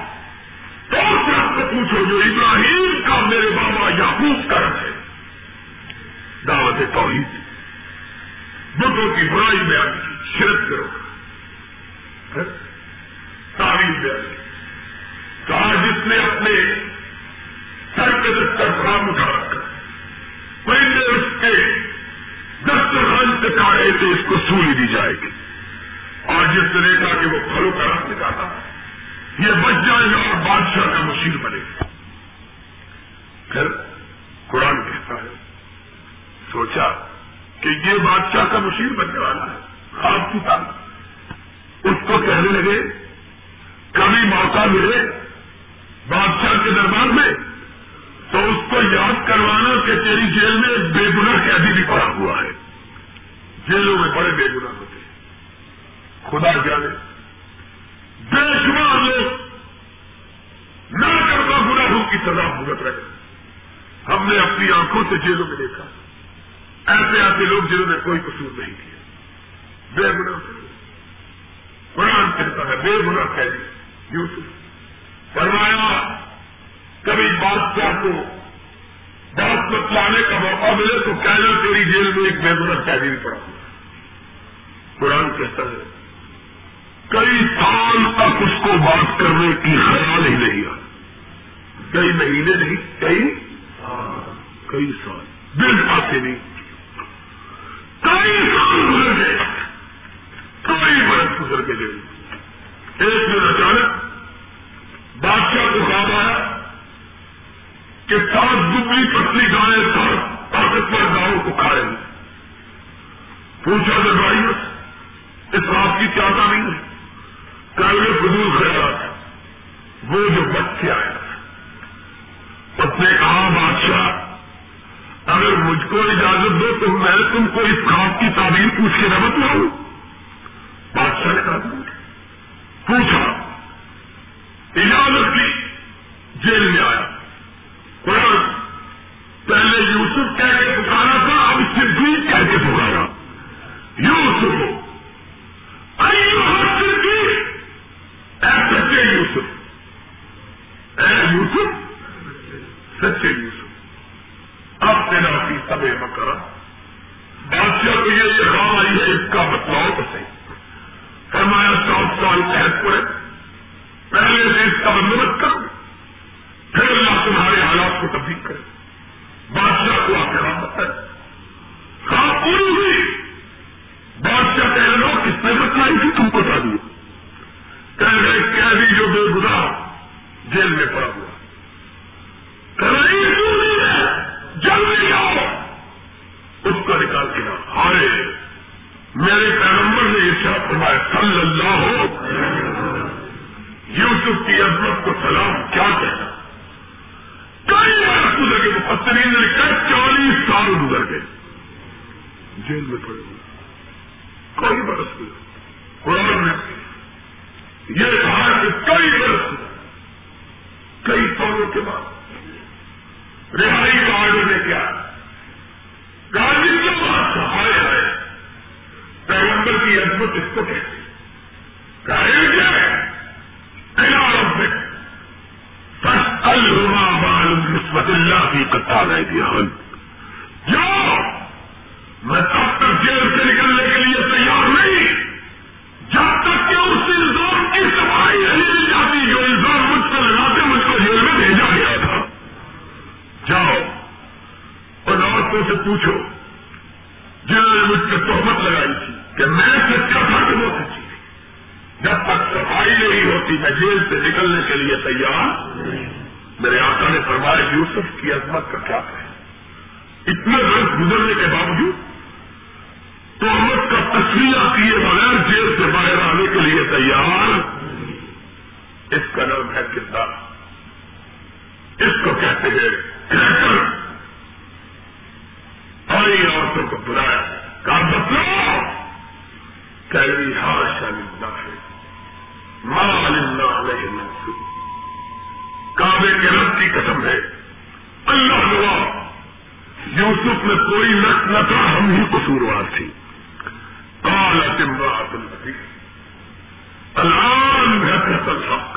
دوسرا کو پوچھو جو ابراہیم کا میرے بابا یعقوب کا رکھ ہے؟ دعوت توحید۔ بتوں کی برائی میں آئی شرک کرو۔ ہاں؟ تعریف بیان کی۔ کہا جس نے اپنے سر کے دفتر کام اٹھا رکھا پہلے اس کے دسترخان سے کاڑے تو اس کو سولی دی جائے گی۔ اور جس نے دیکھا کہ وہ پھلوں کا راستہ جاتا یہ بچ جائے گا اور بادشاہ کا مشیر بنے گا۔ پھر قرآن کہتا ہے، سوچا کہ یہ بادشاہ کا مشیر بننے والا ہے خواب کی تعلق اس کو کہنے لگے، کبھی موقع ملے بادشاہ کے دربار میں تو اس کو یاد کروانا کہ تیری جیل میں ایک بے گنا قیدی بھی پڑا ہوا ہے۔ جیلوں میں بڑے بے گنا ہوتے ہیں۔ خدا جانے۔ بے شمار لوگ نہ کرتا گناہوں کی سزا بھگت رہے ہم نے اپنی آنکھوں سے جیلوں میں دیکھا۔ ایسے ایسے لوگ جنہوں نے کوئی قصور نہیں کیا۔ بے گنا قرآن کہتا ہے، بے گنا قیدی یوسف فرمایا کبھی بادشاہ کو بات لانے کا موقع ملے تو کہنا تیری جیل میں ایک بے گنا قیدی پڑا ہوا قرآن کہتا ہے، کئی سال تک اس کو بات کرنے کی خیال ہی نہیں آ کئی مہینے نہیں، کئی کئی سال۔ دل آتے نہیں۔ کئی سال گزر گئے۔ کئی برس گزر کے دن ایک دن اچانک چاند کہ سات دبلی پتلی گائے طاقتور گاؤں کو کھائے۔ پوچھا جب بھائی، اس بات کی کیا نہیں ہے؟ کہ یہ فضول خیالات وہ جو بچے آیا اس نے کہا، بادشاہ، اگر مجھ کو اجازت دو تو میں تم کو اس خواب کی تعبیر پوچھ کے نہ بتلاؤں۔ بادشاہ نے کہا، پوچھا، اجازت کی جیل میں آیا۔ قرآن پہلے یوسف کہہ کے پکارا تھا اب اسے بھی کہہ کے تسلیہ کیے بغیر جیل سے باہر آنے کے لیے تیار؟ اس کا نام ہے کردار اس کو کہتے ہیں کریکٹر اور یہ عورتوں کو بلایا۔ کہا بتلو کہی ہر ہاں شاملہ ہے۔ ماں اللہ علیہ منصوب کعبے کے رب کی قسم ہے۔ اللہ ہوا یوسف میں کوئی نہ تھا ہم ہی قصوروار تھی۔ امراحت اللہ الآن يتسلح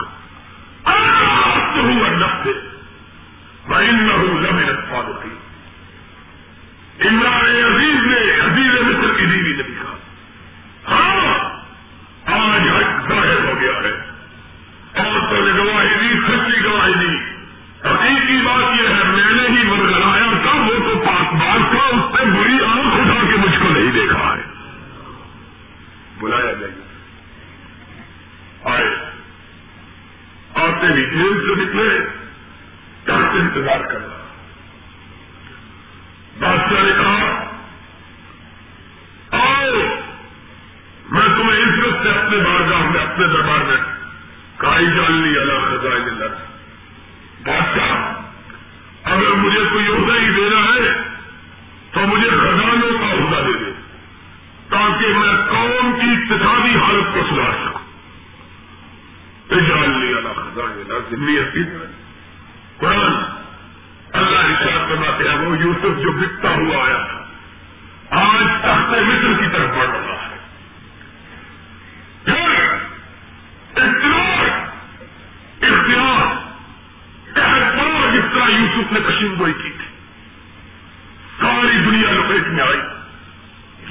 سمجھ میں آئی۔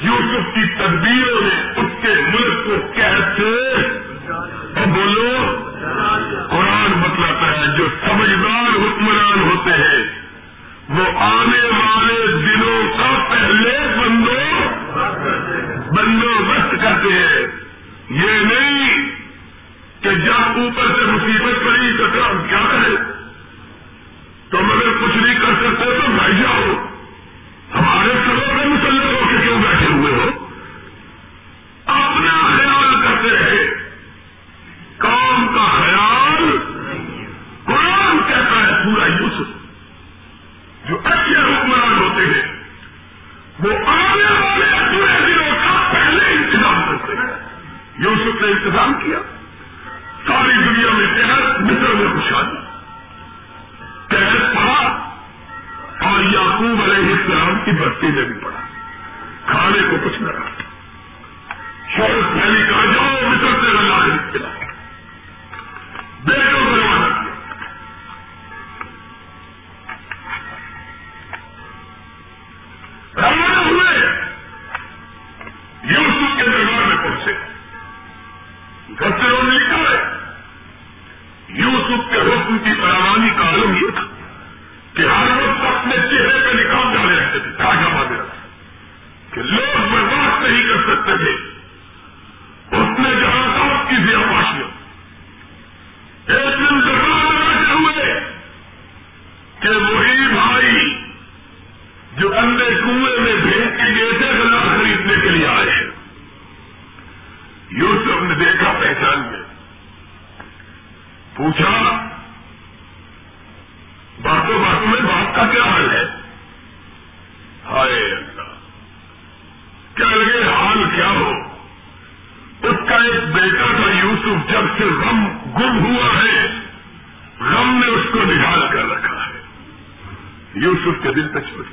یوسف کی تدبیروں نے اس کے ملک کو کیسے بولو، قرآن بتلاتا ہے، جو سمجھدار حکمران ہوتے ہیں، وہ آنے والے دنوں کا پہلے بندو بندوبست کرتے ہیں۔ یہ نہیں کہ جب اوپر سے مصیبت پڑی تو کیا کرے تو مگر کچھ نہیں کر سکتے تو بھائی جاؤ۔ کا کیا حال ہے؟ ہائے اللہ۔ کیا لگے، حال کیا ہو؟ اس کا ایک بیٹا تھا یوسف، جب سے غم گم ہوا ہے، غم نے اس کو نہال کر رکھا ہے۔ یوسف کے دل تک چھوڑ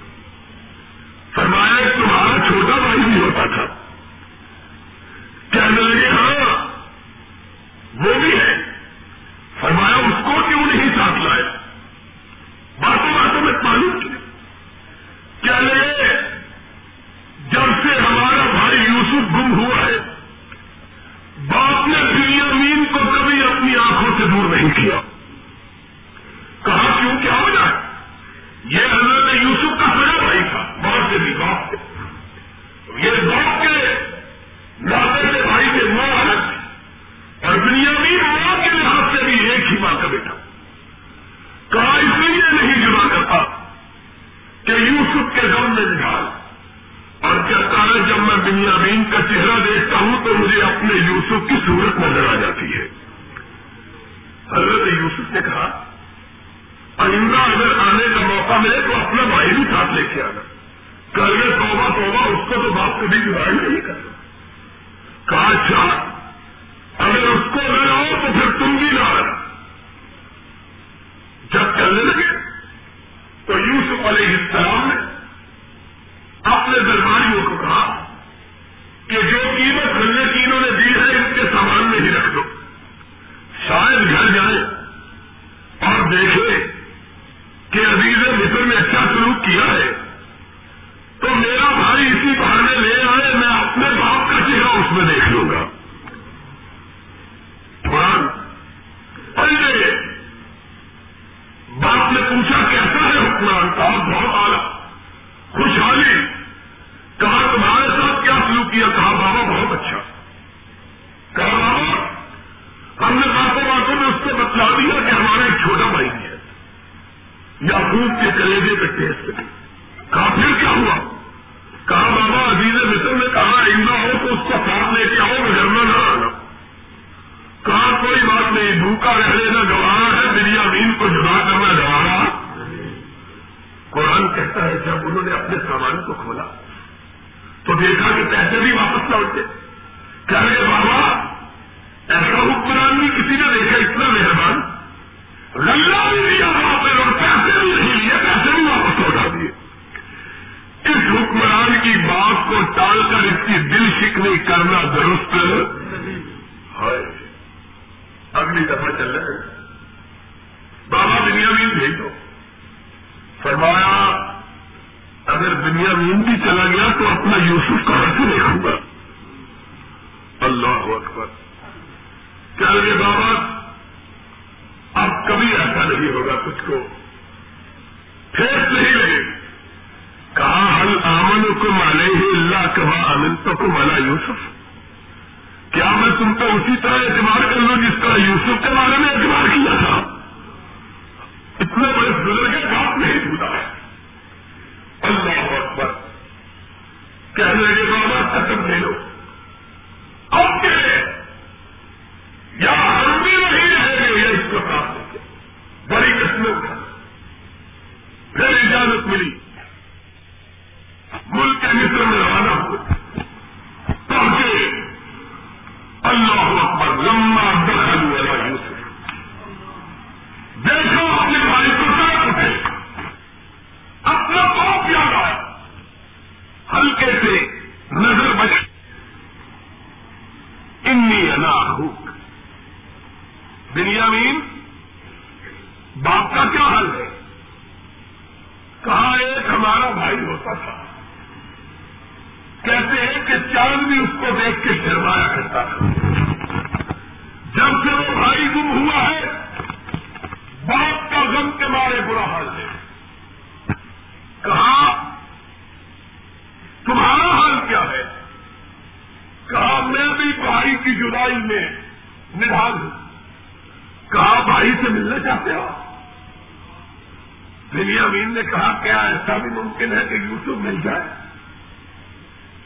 ایسا بھی ممکن ہے کہ یوسف مل جائے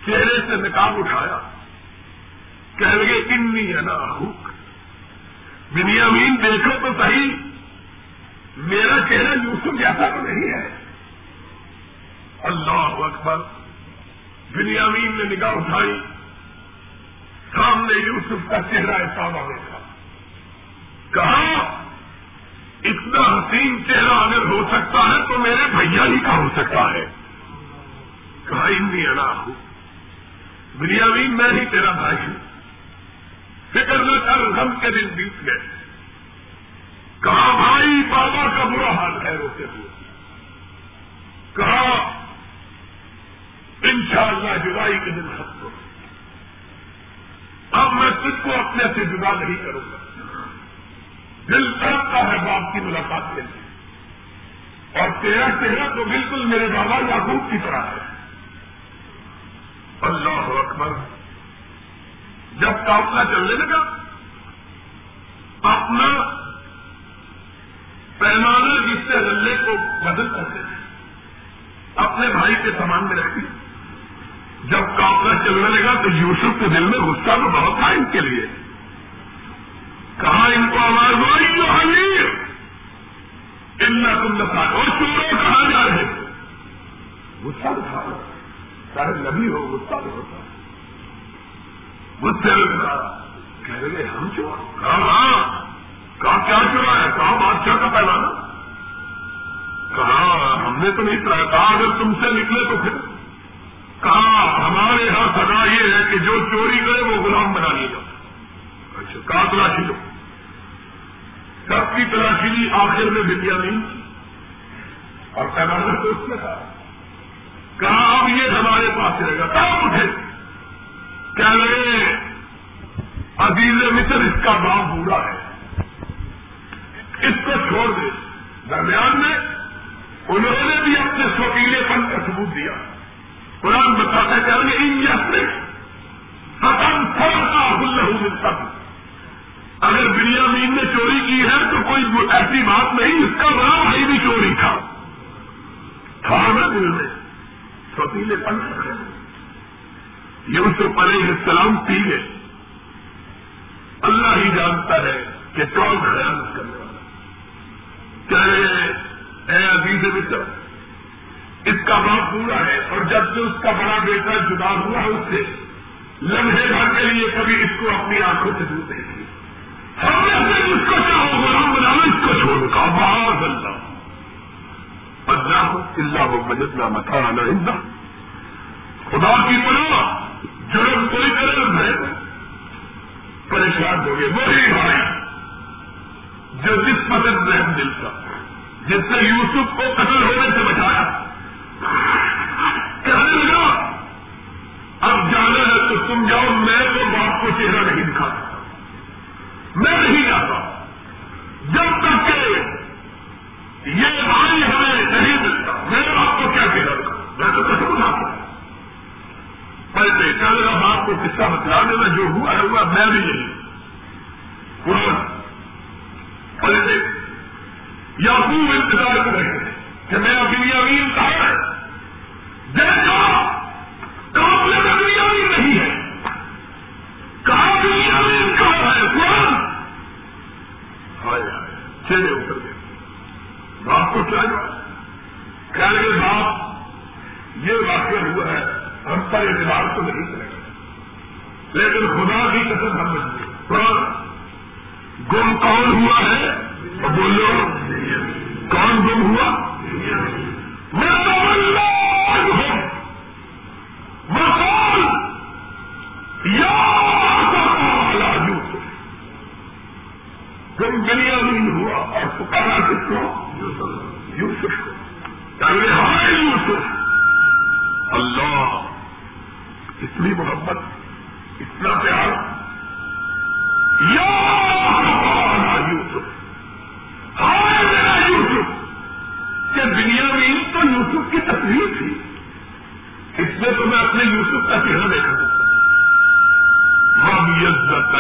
چہرے سے نکاب اٹھایا کہہ لگے انی ہے نا بنیامین دیکھو تو صحیح میرا چہرہ یوسف جیسا تو نہیں ہے اللہ اکبر بنیامین نے نگاہ اٹھائی سامنے یوسف کا چہرہ ایسا دیکھا کہا اتنا حسین چہرہ اگر ہو سکتا ہے تو میرے بھیا ہی کا ہو سکتا ہے کہا انی انا ہوں بنیامین میں ہی تیرا بھائی ہوں فکر نہ کر غم کے دن بیت گئے کہا بھائی بابا کا برا حال ہے روتے ہوئے کہا انشاءاللہ جدائی کے دن ختم ہو اب میں تجھ کو اپنے سے جدا نہیں کروں گا دل کرتا ہے باپ کی ملاقات کے لیے اور تیرا چہرہ تو بالکل میرے بابا یعقوب کی طرح ہے اللہ اکبر جب قافلہ چلنے لگا اپنا پیمانے جس سے رلے کو بدل کرتے تھے اپنے بھائی کے سامان میں رکھی جب قافلہ چلنے لگا تو یوسف کے دل میں غصہ تو بہت تھا ان کے لیے۔ کہا، ان کو آواز ہوئی جو حمیر ان تم بتا اور چوروں کہاں جا رہے غصہ اٹھا چاہے نبی ہو، غصہ بھی ہوتا ہے کہہ رہے ہم چورا کہا ہاں۔ کہا، کیا چورا ہے؟ کہا، بادشاہ کا پیمانہ کہا، ہم نے تو نہیں کرایا کہا، اگر تم سے نکلے تو پھر. کہا، ہمارے یہاں سزا یہ ہے کہ جو چوری کرے وہ غلام بنا لیا جاتا اچھا کہا، تلاشی لو سب کی تلاشی لی آخر میں بندیا نہیں۔ اور پیمانہ تو اس نے کہا کہا، اب یہ ہمارے پاس رہے گا۔ کہاں اٹھے کہہ رہے عزیز مصر اس کا باپ بوڑھا ہے۔ اس کو چھوڑ دے۔ درمیان میں انہوں نے بھی اپنے سوکیلے پن کا ثبوت دیا۔ قرآن بتاتا کہہ رہے ان یسر ختم تھوڑا ملتا اگر بنیا مین نے چوری کی ہے تو کوئی ایسی بات نہیں، اس کا بڑا بھائی بھی چوری تھا۔ تھا نا دل میں۔ سوکیلے پن کا یوسف علیہ السلام پی گئے اللہ ہی جانتا ہے کہ کون خیال کرنے والا چاہے اے عزیز مصر، اس کا باپ پورا ہے اور جب سے اس کا بڑا بیٹا جدا ہوا اس سے، لمحے بھر کے لیے کبھی اس کو اپنی آنکھوں سے دور دیکھی ہم نے اس کو چاہو غلام بنانا اس کو چھوڑ کا باہر اللہ۔ اللہ اللہ مجد نہ متا نہ خدا کی طرح جرم کوئی جرم ہے پریشان ہو گئے۔ وہی بھائی۔ جو جس پسند رحم دل کا، جس نے یوسف کو قتل ہونے سے بچایا۔ کہنے لگا، اب جانا ہے تو تم جاؤ، میں تو باپ کو چہرہ نہیں دکھا سکتا۔ میں نہیں جاتا۔ جب تک کہ یہ بھائی ہمیں نہیں ملتا، میں آپ کو کیا کہہ رہا میں تو کچھ بتا میں دیکھا میرا باپ کو قصہ بتلا دینا جو ہوا ہے ہوا میں بھی نہیں۔ قرآن پہلے یا خوب انتظار کر رہے۔ ہیں کہ میں ابھی امین کہا ہے دیکھا قابل دنیا امین نہیں ہے۔ کہاں دنیا امین کہاں ہے؟ قرآن۔ چلے اتر گئے۔ باپ کو کیا جواب؟ کہہ رہے باپ، یہ واقعہ ہوا ہے، ہم پر اعتبار تو نہیں کرے گا لیکن خدا کی قسم ہم قرآن گم کون ہوا ہے؟ بولو۔ کون گم ہوا؟ گم دنیا نہیں ہوا، اور پکارا کس کو؟ یوسف کو۔ ہمارے یوسف۔ اللہ، اتنی محبت، اتنا پیار۔ تو میں اپنے یوسف کا چہرہ دیکھا۔ سکتا ہوں عزت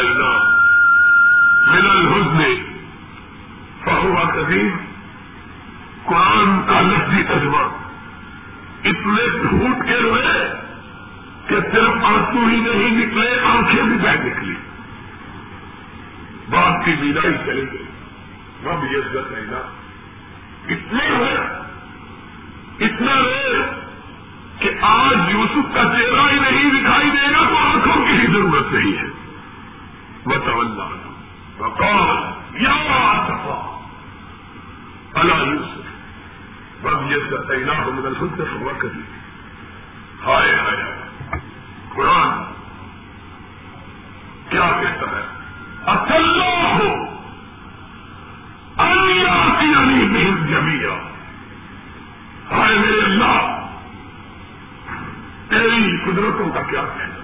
میرا الحسن فہوا قدیم قرآن کا لفظی تجربہ۔ اتنے پھوٹ کے روئے کہ صرف آنسو ہی نہیں نکلے، آنکھیں بھی بہ نکلی۔ بات کی بیدائی چلی گئی۔ رب عزت نہیں اتنے ہوئے۔ اتنا روئے۔ آج یوسف کا چہرہ ہی نہیں دکھائی دے گا تو آنکھوں کی ہی ضرورت نہیں ہے۔ بتاؤ اللہ یا اللہ یوسف رب عزت اللہ من خود سے خبر کری ہائے ہائے، قرآن، کیا کہتا ہے؟ اصل ہو اللہ کی علی محنت جمیا ہائے میرے اللہ تیری قدرتوں کا کیا کہنا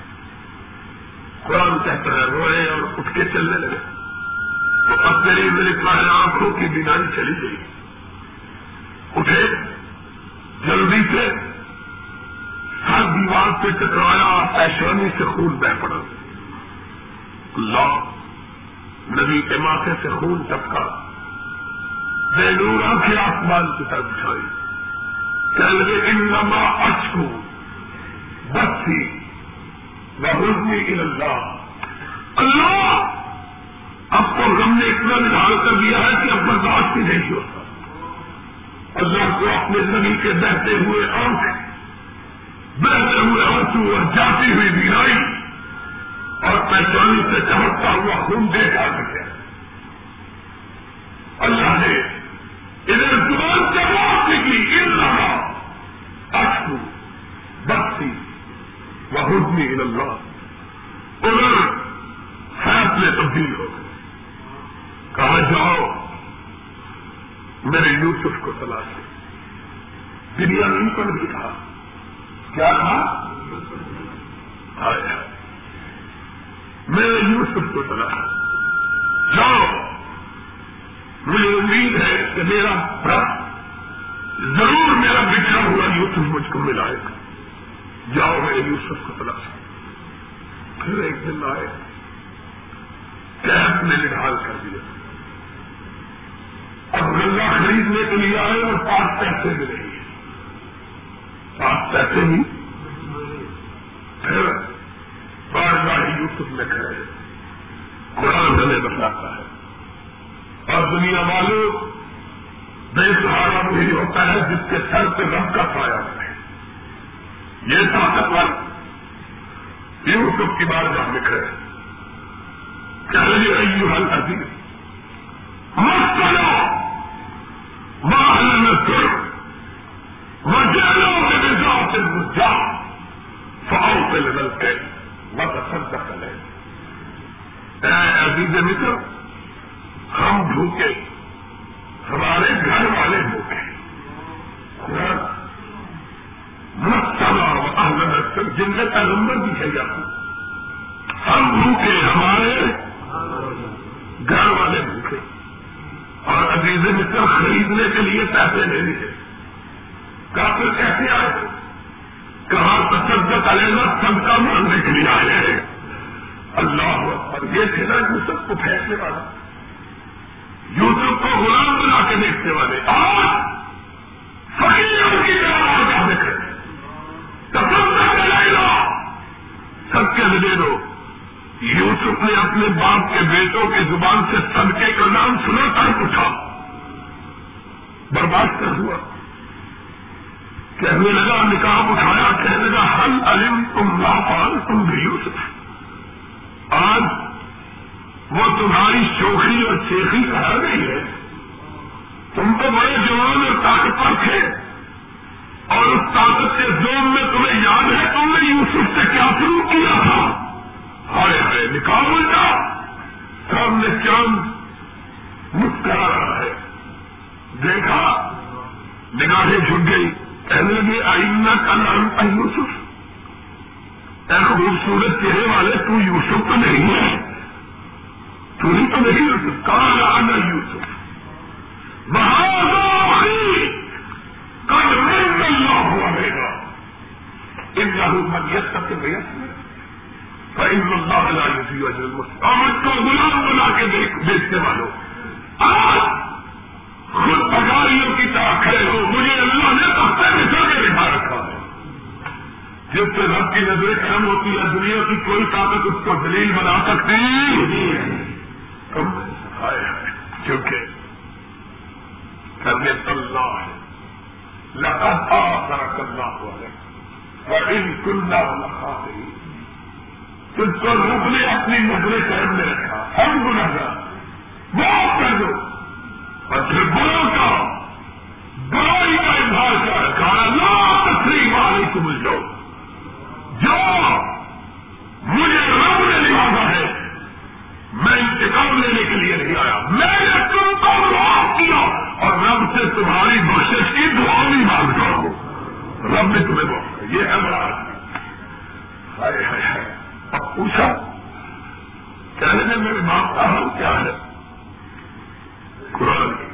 قرآن کہتا ہے، روئے اور اٹھ کے چلنے لگے۔ تو اب میری میرے پاس آنکھوں کی بیماری چلی گئی۔ اٹھے، جلدی سے ہر دیوار پہ ٹکرایا ایشوانی سے خون بہ پڑا۔ اللہ، نبی کے ماتھے سے خون ٹپکا بے نور آنکھیں آسمان کی طرف اٹھائی کہ لگے ان نما بس تھی اللہ اللہ اب تو غم نے اتنا نکال کر دیا ہے کہ اب برداشت ہی نہیں ہوتا. اللہ کو اپنے زمین کے بہتے ہوئے آنکھ بہتے ہوئے آنسو اور جاتی ہوئی بیماری اور پہچانی سے چمکتا ہوا خون دے جا سکے اللہ نے ادھر زبان جواب نکلی ان رہا اشکو بختی بہت بھی اللہ ادھر فیصلے تبدیل ہو گئے، کہا جاؤ، میرے یوسف کو تلاش دنیا نہیں پر بھی کہا۔ کیا کہا؟ آیا۔ میرے یوسف کو تلاش جاؤ۔ مجھے امید ہے کہ میرا ضرور میرا بچھڑا ہوا یوسف مجھ کو ملائے گا۔ جاؤ میرے یوسف کو تلاش پھر ایک دن آئے کیب نے نڈال کر دیا اب گنگا خریدنے کے لیے آئے اور پانچ پیسے ملے گی پانچ پیسے ہی؟ پھر بار بار یوسف میں کھڑے قرآن ہمیں بتاتا ہے۔ اور دنیا والوں، بے سہارا وہی ہوتا ہے جس کے سر پہ رب کا پایا۔ ہے یہ طاقتور یوسف کی بار جہاں نکلے کیا لگے ایو حل عزیز مت کرو محل میں سر وجہ کے نظام سے جا فاؤ پہ لگل کے مت سب کا لے عزیز مصر، ہم بھوکے، ہمارے گھر والے بھوکے جن کا پیغمبر بھی ہے جاتا ہم بھوکے، ہمارے گھر والے بھوکے۔ اور عزیز مصر خریدنے کے لیے پیسے لے لیے کافی کیسے آئے؟ کہاں تصدق علیہ سب کا ماننے کے لیے آئے اللہ اور یہ تھے نا یوسف کو پھینکنے والا۔ یوسف کو غلام بنا کے دیکھنے والے۔ آج فقیروں کی طرح آگے کریں سب دے دو۔ یوسف نے اپنے باپ کے بیٹوں کی زبان سے صدقے کا نام سنا کر اٹھا برباد کر ہوا؟ کہنے لگا، نکاح اٹھایا، کہنے لگا، ہل علم تم لاپال تم بھی یوسف آج وہ تمہاری شوخی اور شیخی کہا گئی ہے۔ تم تو بڑے جوان اور طاقتور تھے۔ اور اس طاقت کے زوم میں تمہیں یاد ہے، تم نے یوسف سے کیا شروع کیا تھا؟ ہائے ہائے، نکال الٹا۔ سامنے چاند مسکرا رہا ہے۔ دیکھا، نگاہیں جھک گئی۔ کہنے لگے، آئینہ کا نام یوسف۔ اے خوبصورت چہرے والے، تو یوسف تو نہیں ہے۔ تو ہی تو نہیں، یوسف۔ کہاں آنا یوسف؟ کل میں اللہ ہوا رہے گا۔ ان راہل تک بیس میں آج کو غلام بنا کے دیکھنے والوں آج خود پگاریوں کی طرح کھڑے ہو۔ مجھے اللہ نے پکے میں چل کے دکھا رکھا ہے۔ جس سے رب کی نظریں کم ہوتی ہے دنیا کی کوئی طاقت اس کو دلیل بنا سکتی کم کیونکہ کرنے اللہ ہے۔ لگاتار کرنا ہوا ہے ان کنڈا لکھا گئی تجھ کو رب نے اپنی نظریں قید میں رکھا ہم گنا بہت کر دو اور پھر بروں کا برائی کا اظہار کیا رکھا لا تقریب والی کو مل جاؤ جو مجھے رب نے نبھانا ہے. میں انتقام لینے کے لیے نہیں آیا. میں نے تم کو اور رب سے تمہاری بخشش کی دعا بھی مانگ رہا ہو رب نے تمہیں بخش یہ ہے بڑا ہائے ہائے ہائے۔ اب پوچھا، کہنے میں میرے باپ کا حل کیا ہے؟ قرآن کی